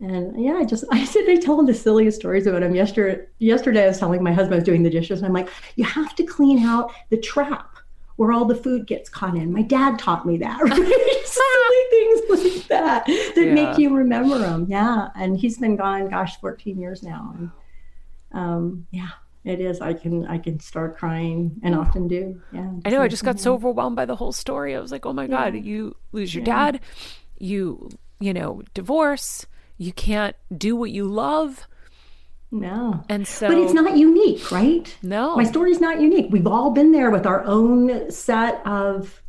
And yeah, I just I said I tell him the silliest stories about him. Yesterday, yesterday I was telling my husband I was doing the dishes, and I'm like, you have to clean out the trap where all the food gets caught in. My dad taught me that. Right? Silly things like that that yeah. make you remember him. Yeah, and he's been gone, gosh, 14 years now. And, um, yeah it is i can i can start crying and often do yeah i know i just got so overwhelmed by the whole story i was like oh my god you lose your yeah. dad you you know divorce you can't do what you love. No. And so but it's not unique right? No. My story's not unique. We've all been there with our own set of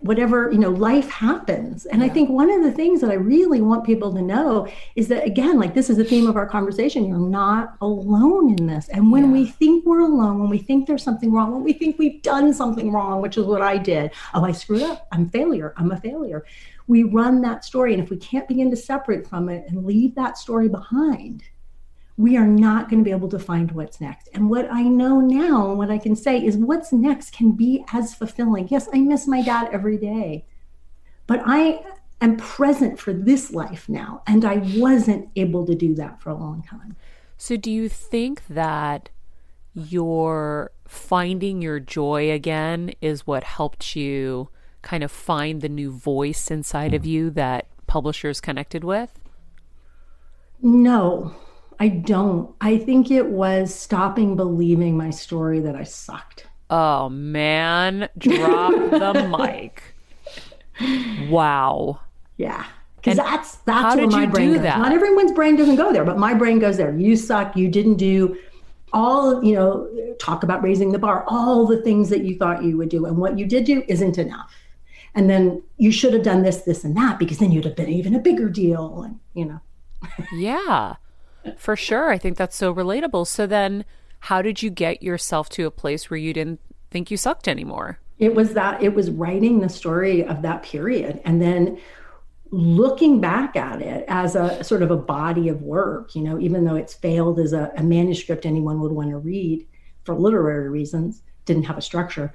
whatever you know life happens. And yeah. i think one of the things that i really want people to know is that again like this is the theme of our conversation. You're not alone in this. And when yeah. we think we're alone when we think there's something wrong when we think we've done something wrong which is what i did. Oh i screwed up. I'm failure. I'm a failure we run that story and if we can't begin to separate from it and leave that story behind we are not going to be able to find what's next. And what I know now and what I can say is what's next can be as fulfilling. Yes, I miss my dad every day, but I am present for this life now. And I wasn't able to do that for a long time. So, do you think that your finding your joy again is what helped you kind of find the new voice inside of hmm. you that publishers connected with? No, I don't. I think it was stopping believing my story that I sucked. Oh man, drop the mic. Wow. Yeah. Because that's that's where my brain goes. That? Not everyone's brain doesn't go there, but my brain goes there. You suck. You didn't do all you know talk about raising the bar all the things that you thought you would do and what you did do isn't enough and then you should have done this this and that because then you'd have been even a bigger deal and you know. Yeah for sure. I think that's so relatable. So then how did you get yourself to a place where you didn't think you sucked anymore? It was that it was writing the story of that period and then looking back at it as a sort of a body of work, you know, even though it's failed as a, a manuscript anyone would want to read for literary reasons, didn't have a structure,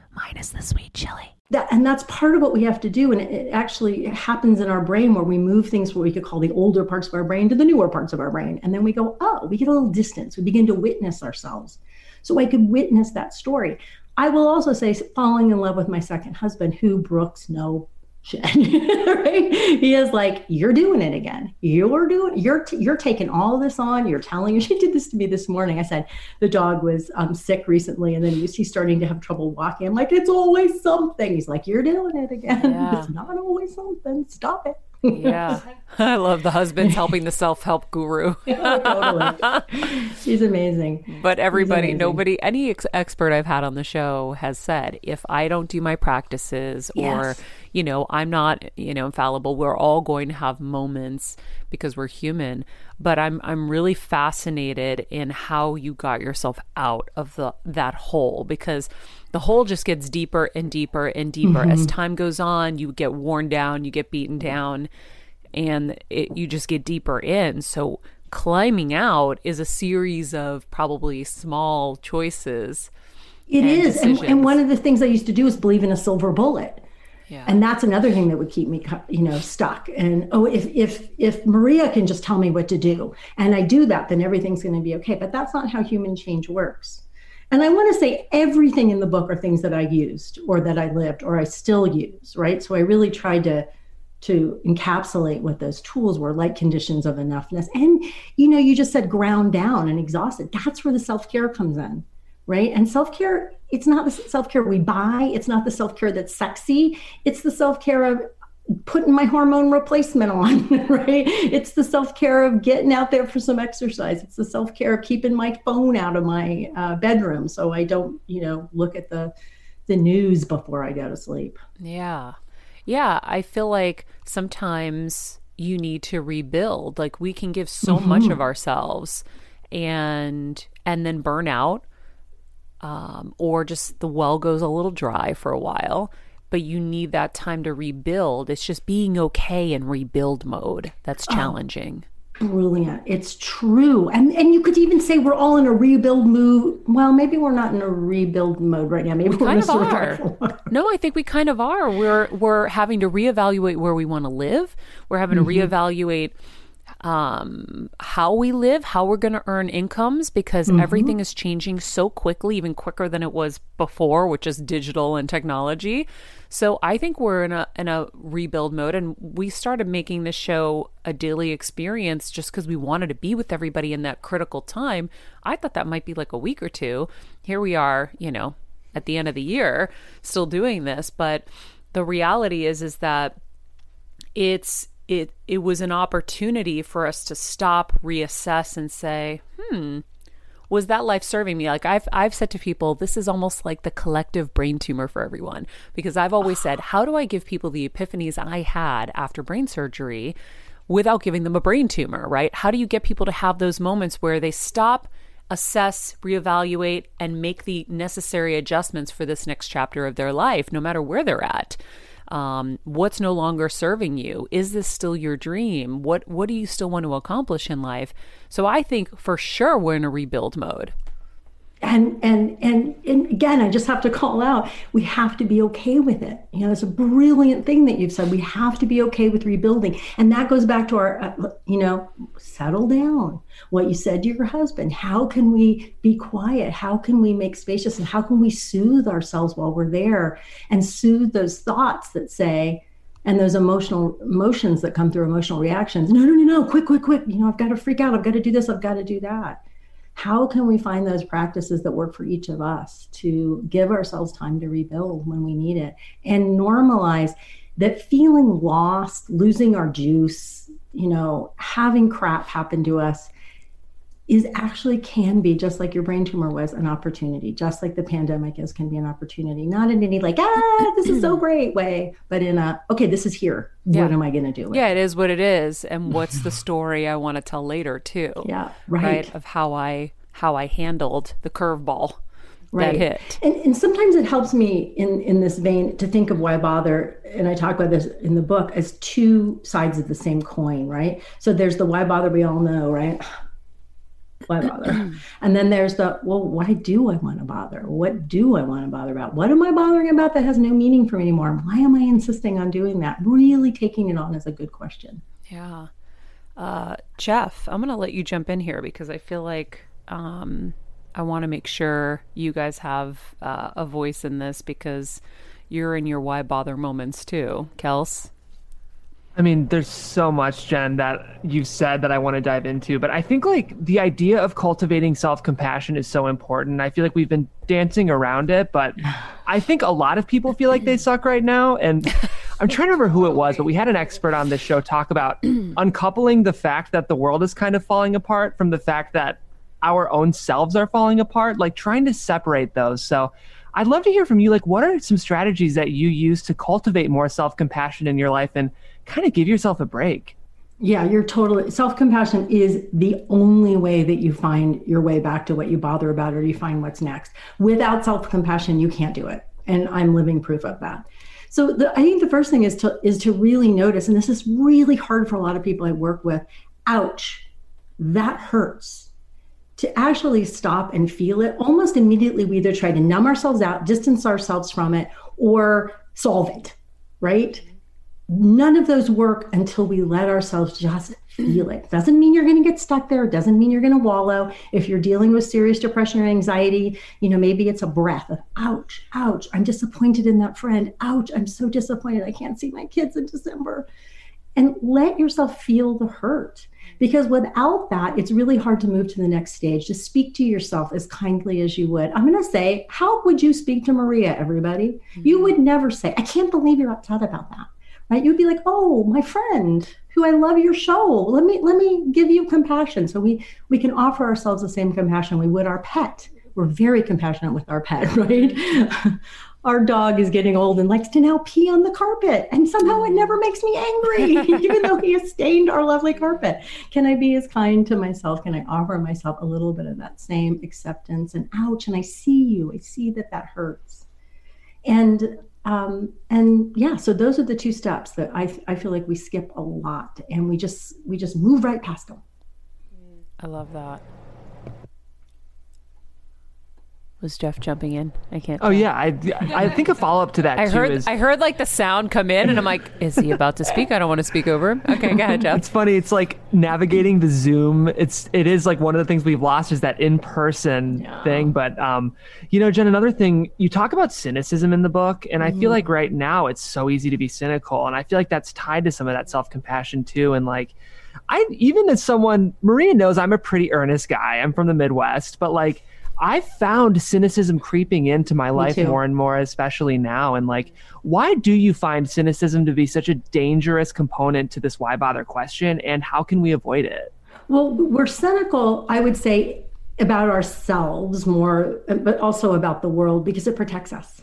minus the sweet chili. That and that's part of what we have to do and it, it, actually happens in our brain where we move things what we could call the older parts of our brain to the newer parts of our brain and then we go oh we get a little distance. We begin to witness ourselves. So i could witness that story. I will also say falling in love with my second husband who brooks no shit right? He is like you're doing it again. You're doing you're t- you're taking all this on. You're telling you she did this to me this morning. I said the dog was um, sick recently and then he's starting to have trouble walking. I'm like it's always something. He's like you're doing it again. Yeah. it's not always something. Stop it yeah. I love the husband's helping the self help guru. totally. She's amazing. But everybody, amazing. nobody, any ex- expert I've had on the show has said if I don't do my practices yes. or, you know, I'm not, you know, infallible, we're all going to have moments because we're human. But I'm I'm really fascinated in how you got yourself out of the that hole because the hole just gets deeper and deeper and deeper. Mm-hmm. as time goes on you get worn down you get beaten down and it, you just get deeper in. So climbing out is a series of probably small choices It is, and, and, one of the things i used to do is believe in a silver bullet yeah. and that's another thing that would keep me you know stuck. And oh if if if maria can just tell me what to do and i do that then everything's going to be okay. But that's not how human change works. And I want to say everything in the book are things that I used or that I lived or I still use, right? So I really tried to to encapsulate what those tools were like conditions of enoughness. And you know you just said ground down and exhausted. That's where the self-care comes in right and self-care it's not the self-care we buy it's not the self-care that's sexy it's the self-care of putting my hormone replacement on, right? It's the self care of getting out there for some exercise. It's the self care of keeping my phone out of my uh, bedroom so I don't, you know, look at the the news before I go to sleep. Yeah, yeah. I feel like sometimes you need to rebuild. Like we can give so mm-hmm. much of ourselves, and and then burn out, um, or just the well goes a little dry for a while but you need that time to rebuild. It's just being okay in rebuild mode that's oh, challenging. Oh, brilliant. It's true. And and you could even say we're all in a rebuild mood. Well, maybe we're not in a rebuild mode right now. Maybe we kind of are. no, I think we kind of are. We're we're having to reevaluate where we want to live. We're having mm-hmm. to reevaluate um, how we live, how we're going to earn incomes because mm-hmm. everything is changing so quickly, even quicker than it was before, which is digital and technology. So I think we're in a in a rebuild mode, and we started making this show a daily experience just because we wanted to be with everybody in that critical time. I thought that might be like a week or two. Here we are, you know, at the end of the year, still doing this, but the reality is is that it's it it was an opportunity for us to stop, reassess, and say, hmm, was that life serving me? Like I've I've said to people, this is almost like the collective brain tumor for everyone because I've always said, how do I give people the epiphanies I had after brain surgery? without giving them a brain tumor, right? How do you get people to have those moments where they stop, assess, reevaluate, and make the necessary adjustments for this next chapter of their life, no matter where they're at? Um, what's no longer serving you? Is this still your dream? What What do you still want to accomplish in life? So I think for sure we're in a rebuild mode and and and and again i just have to call out we have to be okay with it. You know it's a brilliant thing that you've said. We have to be okay with rebuilding. And that goes back to our uh, you know settle down. What you said to your husband how can we be quiet? How can we make spacious? And how can we soothe ourselves while we're there and soothe those thoughts that say and those emotional emotions that come through emotional reactions no no no no quick quick quick. You know i've got to freak out. I've got to do this. I've got to do that how can we find those practices that work for each of us to give ourselves time to rebuild when we need it and normalize that feeling lost losing our juice you know having crap happen to us is actually can be just like your brain tumor was an opportunity just like the pandemic is can be an opportunity. Not in any like ah this is so great way but in a okay this is here. Yeah. what am i going to do yeah it? is what it is and what's the story i want to tell later too yeah right. right. of how i how i handled the curveball right. that hit. And, and sometimes it helps me in in this vein to think of why bother and i talk about this in the book as two sides of the same coin right? So there's the why bother we all know right why bother? and then there's the, well, why do I want to bother? What do I want to bother about? What am I bothering about that has no meaning for me anymore? Why am I insisting on doing that? Really taking it on is a good question. Yeah. Uh, Jeff, I'm going to let you jump in here because I feel like um, I want to make sure you guys have uh, a voice in this because you're in your why bother moments too. Kels? I mean, there's so much, Jen, that you've said that I want to dive into, but I think like the idea of cultivating self compassion is so important. I feel like we've been dancing around it, but I think a lot of people feel like they suck right now. And I'm trying to remember who it was, but we had an expert on this show talk about uncoupling the fact that the world is kind of falling apart from the fact that our own selves are falling apart, like trying to separate those. So I'd love to hear from you. Like, what are some strategies that you use to cultivate more self compassion in your life? And kind of give yourself a break. Yeah, you're totally self compassion is the only way that you find your way back to what you bother about or you find what's next. Without self compassion, you can't do it. And I'm living proof of that. So the, I think the first thing is to is to really notice, and this is really hard for a lot of people I work with. Ouch, that hurts. To actually stop and feel it, almost immediately we either try to numb ourselves out, distance ourselves from it, or solve it, right? None of those work until we let ourselves just feel it. Doesn't mean you're going to get stuck there. Doesn't mean you're going to wallow. If you're dealing with serious depression or anxiety, you know, maybe it's a breath of ouch, ouch, I'm disappointed in that friend. Ouch, I'm so disappointed. I can't see my kids in December. And let yourself feel the hurt. Because without that, it's really hard to move to the next stage, to speak to yourself as kindly as you would. I'm going to say, how would you speak to Maria, everybody? Mm-hmm. You would never say, I can't believe you're upset about that right? You'd be like oh my friend who i love your show. Let me let me give you compassion. So we we can offer ourselves the same compassion we would our pet. We're very compassionate with our pet right? Our dog is getting old and likes to now pee on the carpet and somehow it never makes me angry even though he has stained our lovely carpet. Can i be as kind to myself? Can i offer myself a little bit of that same acceptance and ouch and i see you. I see that that hurts. And um, and yeah so those are the two steps that I, I feel like we skip a lot and we just we just move right past them. I love that was Jeff jumping in? I can't. Oh tell. yeah, I I think a follow up to that. I too heard is, I heard like the sound come in, and I'm like, is he about to speak? I don't want to speak over him. Okay, go ahead, Jeff. It's funny. It's like navigating the Zoom. It's it is like one of the things we've lost is that in person yeah. thing. But um, you know, Jen, another thing you talk about cynicism in the book, and I feel mm. like right now it's so easy to be cynical, and I feel like that's tied to some of that self compassion too, and like. I even as someone Maria knows I'm a pretty earnest guy. I'm from the Midwest, but like I found cynicism creeping into my life more and more, especially now. And like, why do you find cynicism to be such a dangerous component to this why bother question? And how can we avoid it? Well, we're cynical, I would say, about ourselves more, but also about the world because it protects us.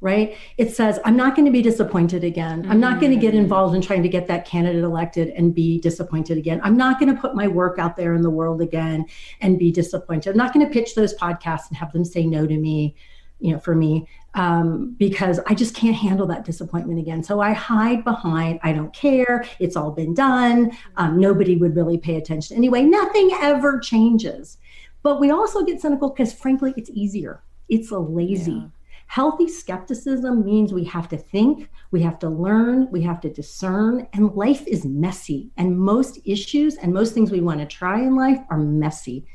Right? It says, I'm not going to be disappointed again. I'm not going to get involved in trying to get that candidate elected and be disappointed again. I'm not going to put my work out there in the world again and be disappointed. I'm not going to pitch those podcasts and have them say no to me, you know, for me, um, because I just can't handle that disappointment again. So I hide behind, I don't care. It's all been done. Um, nobody would really pay attention. Anyway, nothing ever changes. But we also get cynical because, frankly, it's easier. It's a lazy. Yeah Healthy skepticism means we have to think, we have to learn, we have to discern, and life is messy. And most issues and most things we want to try in life are messy.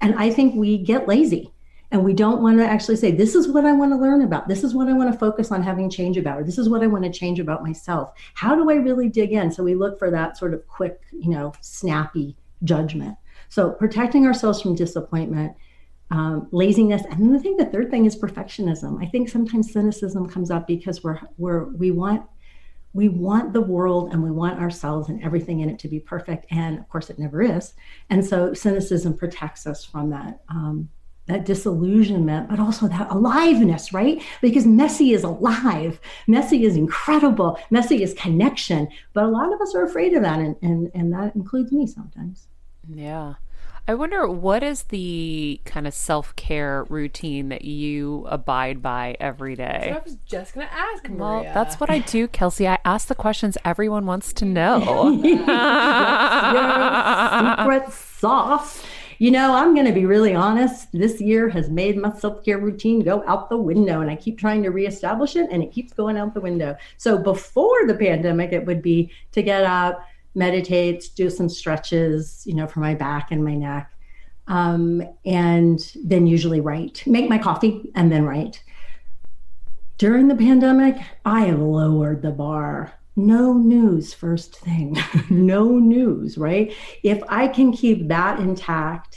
And I think we get lazy and we don't want to actually say, This is what I want to learn about. This is what I want to focus on having change about. Or this is what I want to change about myself. How do I really dig in? So we look for that sort of quick, you know, snappy judgment. So protecting ourselves from disappointment um, laziness, and then I think the third thing is perfectionism. I think sometimes cynicism comes up because we're we're we want we want the world and we want ourselves and everything in it to be perfect, and of course it never is. And so cynicism protects us from that. Um, that disillusionment, but also that aliveness, right? Because messy is alive. Messy is incredible. Messy is connection. But a lot of us are afraid of that, and, and, and that includes me sometimes. Yeah. I wonder what is the kind of self care routine that you abide by every day? I was just going to ask. Maria. Well, that's what I do, Kelsey. I ask the questions everyone wants to know. secret sauce. You know, I'm going to be really honest. This year has made my self care routine go out the window, and I keep trying to reestablish it, and it keeps going out the window. So before the pandemic, it would be to get up meditate, do some stretches, you know, for my back and my neck. Um, and then usually write, make my coffee and then write. During the pandemic, I have lowered the bar. No news, first thing. no news, right? If I can keep that intact,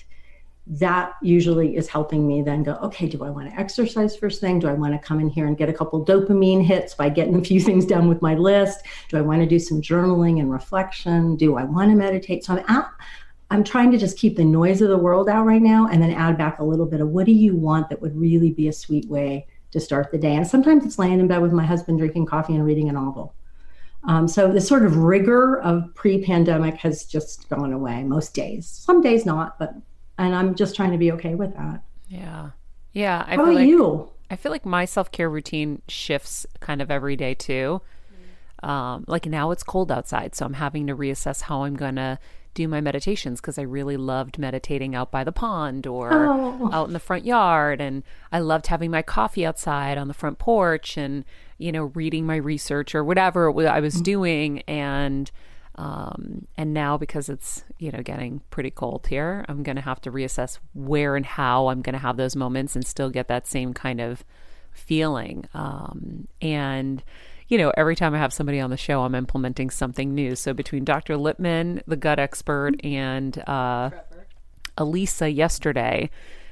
that usually is helping me then go, okay, do I want to exercise first thing? Do I want to come in here and get a couple dopamine hits by getting a few things done with my list? Do I want to do some journaling and reflection? Do I want to meditate? So I'm I'm trying to just keep the noise of the world out right now and then add back a little bit of what do you want that would really be a sweet way to start the day. And sometimes it's laying in bed with my husband drinking coffee and reading a novel. Um, so the sort of rigor of pre-pandemic has just gone away most days. Some days not, but and I'm just trying to be okay with that. Yeah, yeah. I How about like, you? I feel like my self care routine shifts kind of every day too. Um, like now it's cold outside, so I'm having to reassess how I'm gonna do my meditations because I really loved meditating out by the pond or oh. out in the front yard. And I loved having my coffee outside on the front porch and, you know, reading my research or whatever I was mm-hmm. doing. And um, and now because it's you know getting pretty cold here, I'm going to have to reassess where and how I'm going to have those moments and still get that same kind of feeling. Um, and you know, every time I have somebody on the show, I'm implementing something new. So between Dr. Lipman, the gut expert, and uh, Elisa yesterday,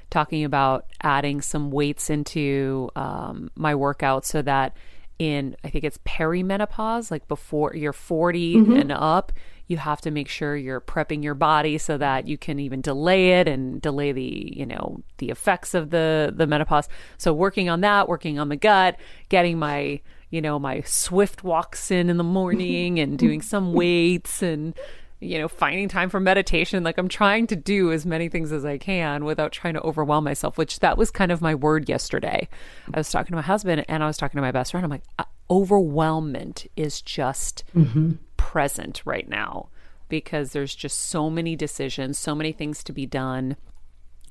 talking about adding some weights into um, my workout so that in I think it's perimenopause, like before you're 40 mm-hmm. and up, you have to make sure you're prepping your body so that you can even delay it and delay the, you know, the effects of the the menopause. So working on that, working on the gut, getting my, you know, my swift walks in in the morning and doing some weights and you know, finding time for meditation. Like I'm trying to do as many things as I can without trying to overwhelm myself, which that was kind of my word yesterday. I was talking to my husband and I was talking to my best friend. I'm like, uh, overwhelmment is just mm-hmm. present right now because there's just so many decisions, so many things to be done,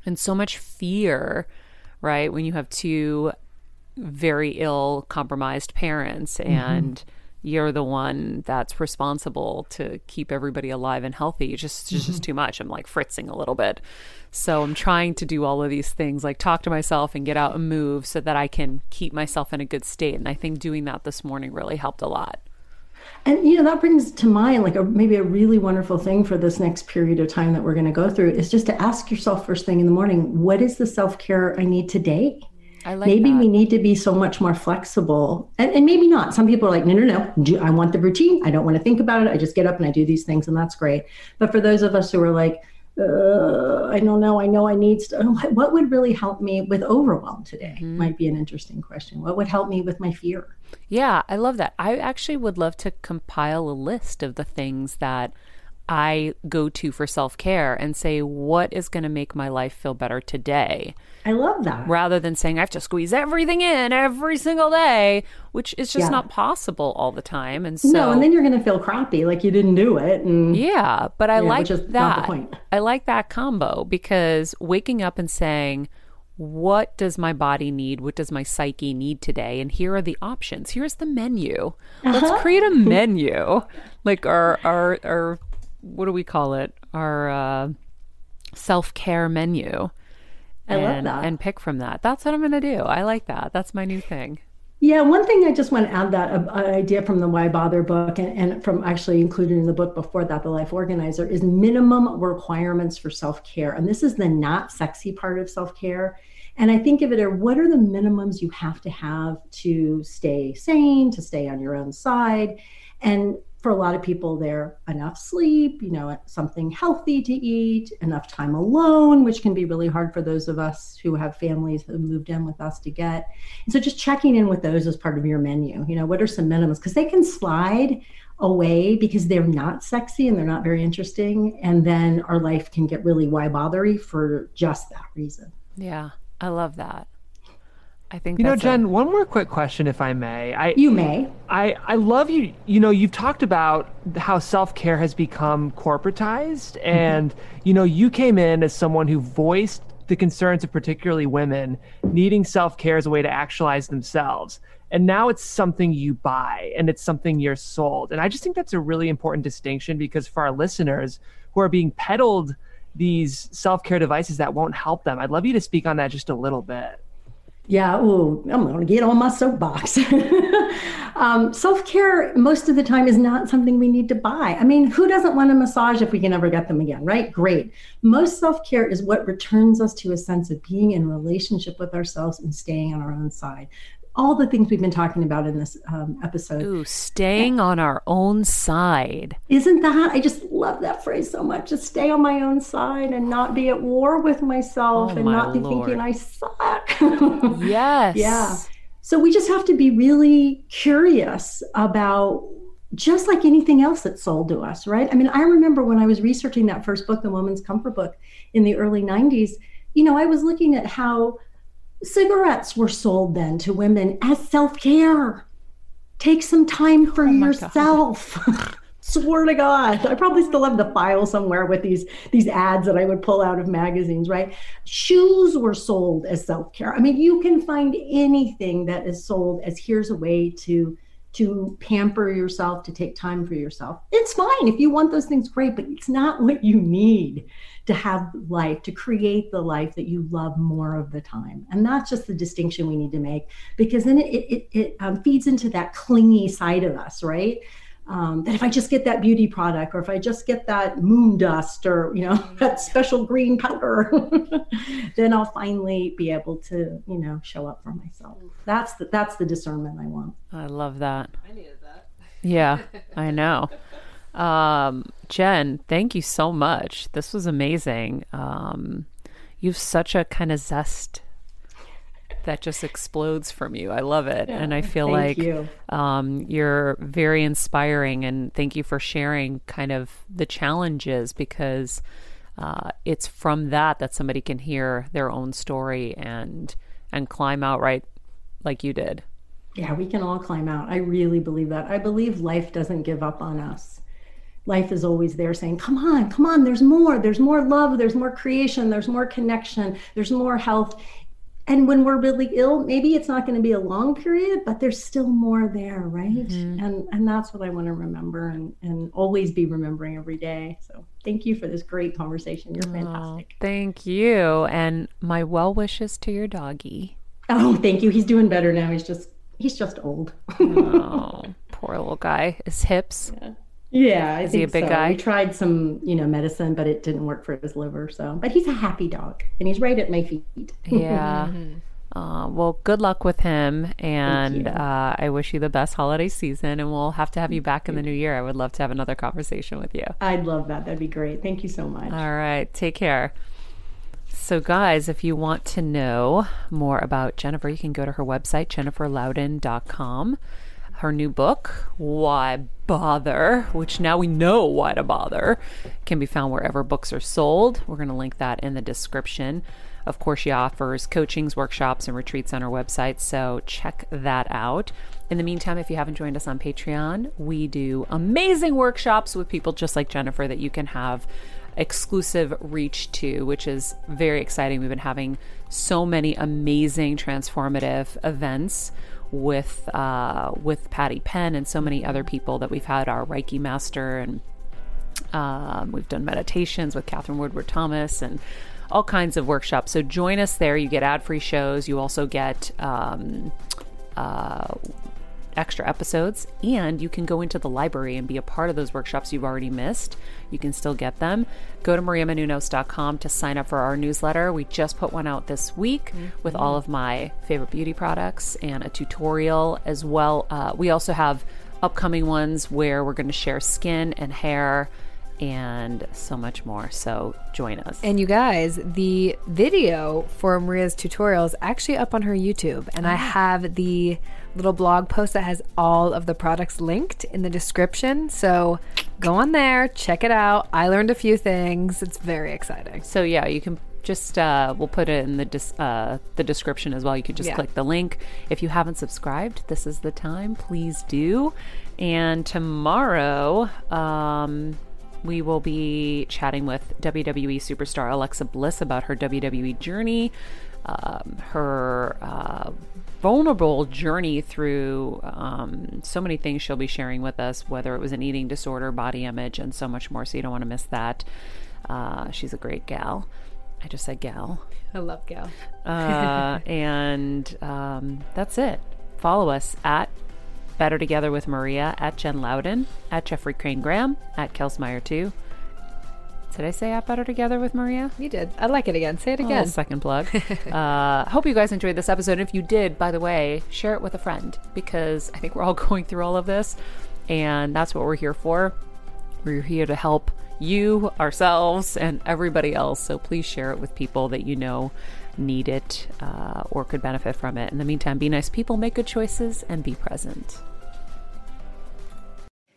and so much fear, right? When you have two very ill, compromised parents mm-hmm. You're the one that's responsible to keep everybody alive and healthy. It's just, it's mm-hmm. just too much. I'm like fritzing a little bit. So I'm trying to do all of these things, like talk to myself and get out and move so that I can keep myself in a good state. And I think doing that this morning really helped a lot. And you know that brings to mind like a, maybe a really wonderful thing for this next period of time that we're going to go through is just to ask yourself first thing in the morning, what is the self care I need today? I like maybe that. we need to be so much more flexible and, and maybe not some people are like no no no do, i want the routine i don't want to think about it i just get up and i do these things and that's great but for those of us who are like uh, I don't know. I know I need stuff. What would really help me with overwhelm today? Mm-hmm. Might be an interesting question. What would help me with my fear? Yeah, I love that. I actually would love to compile a list of the things that I go to for self care and say, what is going to make my life feel better today? I love that. Rather than saying I have to squeeze everything in every single day, which is just yeah. not possible all the time. And so, no, and then you're going to feel crappy, like you didn't do it. And yeah, but I like that. I like that combo because waking up and saying, what does my body need? What does my psyche need today? And here are the options. Here's the menu. Uh-huh. Let's create a menu, like our our our what do we call it? Our uh, self care menu. I and, love that. And pick from that. That's what I'm going to do. I like that. That's my new thing. Yeah, one thing I just want to add that uh, idea from the Why Bother book and, and, from actually included in the book before that, The Life Organizer, is minimum requirements for self care. And this is the not sexy part of self care. And I think of it as what are the minimums you have to have to stay sane, to stay on your own side? And for a lot of people there enough sleep you know something healthy to eat enough time alone which can be really hard for those of us who have families who moved in with us to get. And so just checking in with those as part of your menu you know what are some minimums? Because they can slide away because they're not sexy and they're not very interesting and then our life can get really why bothery for just that reason. Yeah i love that I think you know, Jen. A... One more quick question, if I may. I you may. I I love you. You know, you've talked about how self care has become corporatized, mm-hmm. and you know, you came in as someone who voiced the concerns of particularly women needing self care as a way to actualize themselves. And now it's something you buy, and it's something you're sold. And I just think that's a really important distinction because for our listeners who are being peddled these self care devices that won't help them, I'd love you to speak on that just a little bit. Yeah, oh, I'm going to get on my soapbox. um, Self care, most of the time, is not something we need to buy. I mean, who doesn't want a massage if we can ever get them again, right? Great. Most self care is what returns us to a sense of being in relationship with ourselves and staying on our own side all the things we've been talking about in this um, episode. Ooh, staying on our own side. Isn't that? I just love that phrase so much. To stay on my own side and not be at war with myself oh, and my not be Lord. thinking I suck. yes. Yeah. So we just have to be really curious about just like anything else that's sold to us, right? I mean, I remember when I was researching that first book, the Woman's Comfort Book, in the early 90s, you know, I was looking at how cigarettes were sold then to women as self-care. Take some time for oh yourself. Swear to god. I probably still have the file somewhere with these these ads that i would pull out of magazines right? Shoes were sold as self-care. I mean you can find anything that is sold as here's a way to to pamper yourself to take time for yourself. It's fine if you want those things great but it's not what you need to have life, to create the life that you love more of the time. And that's just the distinction we need to make because then it, it, it um, feeds into that clingy side of us, right? Um, that if I just get that beauty product or if I just get that moon dust or, you know, that special green powder, then I'll finally be able to, you know, show up for myself. That's the, that's the discernment I want. I love that. I needed that. Yeah, I know. Um, Jen, thank you so much. This was amazing. Um, you've such a kind of zest that just explodes from you. I love it. Yeah, and I feel like you. um, you're very inspiring. And thank you for sharing kind of the challenges because uh, it's from that that somebody can hear their own story and and climb out right like you did. Yeah, we can all climb out. I really believe that. I believe life doesn't give up on us life is always there saying, come on, come on, there's more, there's more love, there's more creation, there's more connection, there's more health. And when we're really ill, maybe it's not going to be a long period, but there's still more there, right? Mm-hmm. And and that's what I want to remember and, and always be remembering every day. So thank you for this great conversation. You're fantastic. Oh, thank you. And my well wishes to your doggy. Oh, thank you. He's doing better now. He's just he's just old. oh, poor little guy. His hips. Yeah. Yeah, I is he a big so. guy? We tried some, you know, medicine, but it didn't work for his liver. So, but he's a happy dog, and he's right at my feet. Yeah, Uh, well, good luck with him, and uh, I wish you the best holiday season. And we'll have to have you back in the new year. I would love to have another conversation with you. I'd love that. That'd be great. Thank you so much. All right, take care. So, guys, if you want to know more about Jennifer, you can go to her website, jenniferlouden.com. Her new book, Why Bother, which now we know why to bother, can be found wherever books are sold. We're going to link that in the description. Of course, she offers coachings, workshops, and retreats on her website, so check that out. In the meantime, if you haven't joined us on Patreon, we do amazing workshops with people just like Jennifer that you can have exclusive reach to, which is very exciting. We've been having so many amazing transformative events with uh, with Patty Penn and so many other people that we've had our Reiki master and um, we've done meditations with Katherine Woodward Thomas and all kinds of workshops. So join us there. You get ad free shows. You also get um, uh, extra episodes, and you can go into the library and be a part of those workshops you've already missed. You can still get them. Go to mariamenounos.com to sign up for our newsletter. We just put one out this week mm-hmm. with all of my favorite beauty products and a tutorial as well. Uh, we also have upcoming ones where we're going to share skin and hair and so much more. So join us. And you guys, the video for Maria's tutorial is actually up on her YouTube, and I ah. have the little blog post that has all of the products linked in the description. So go on there, check it out. I learned a few things. It's very exciting. So yeah, you can just uh, we'll put it in the dis- uh, the description as well. You can just yeah. click the link. If you haven't subscribed, this is the time. Please do. And tomorrow, um, we will be chatting with WWE superstar Alexa Bliss about her WWE journey, um, her uh, vulnerable journey through um, so many things she'll be sharing with us, whether it was an eating disorder, body image, and so much more. So you don't want to miss that. Uh, she's a great gal. I just said gal. I love gal. uh, and um, that's it. Follow us at Better Together with Maria, at Jen Louden, at Jeffrey Crane Graham, at Kelsmeyer 2 did I say at Better Together with Maria? You did. I'd like it again. Say it again. Oh, second plug. uh, hope you guys enjoyed this episode. If you did, by the way, share it with a friend because I think we're all going through all of this, and that's what we're here for. We're here to help you, ourselves, and everybody else. So please share it with people that you know need it uh, or could benefit from it. In the meantime, be nice people, make good choices, and be present.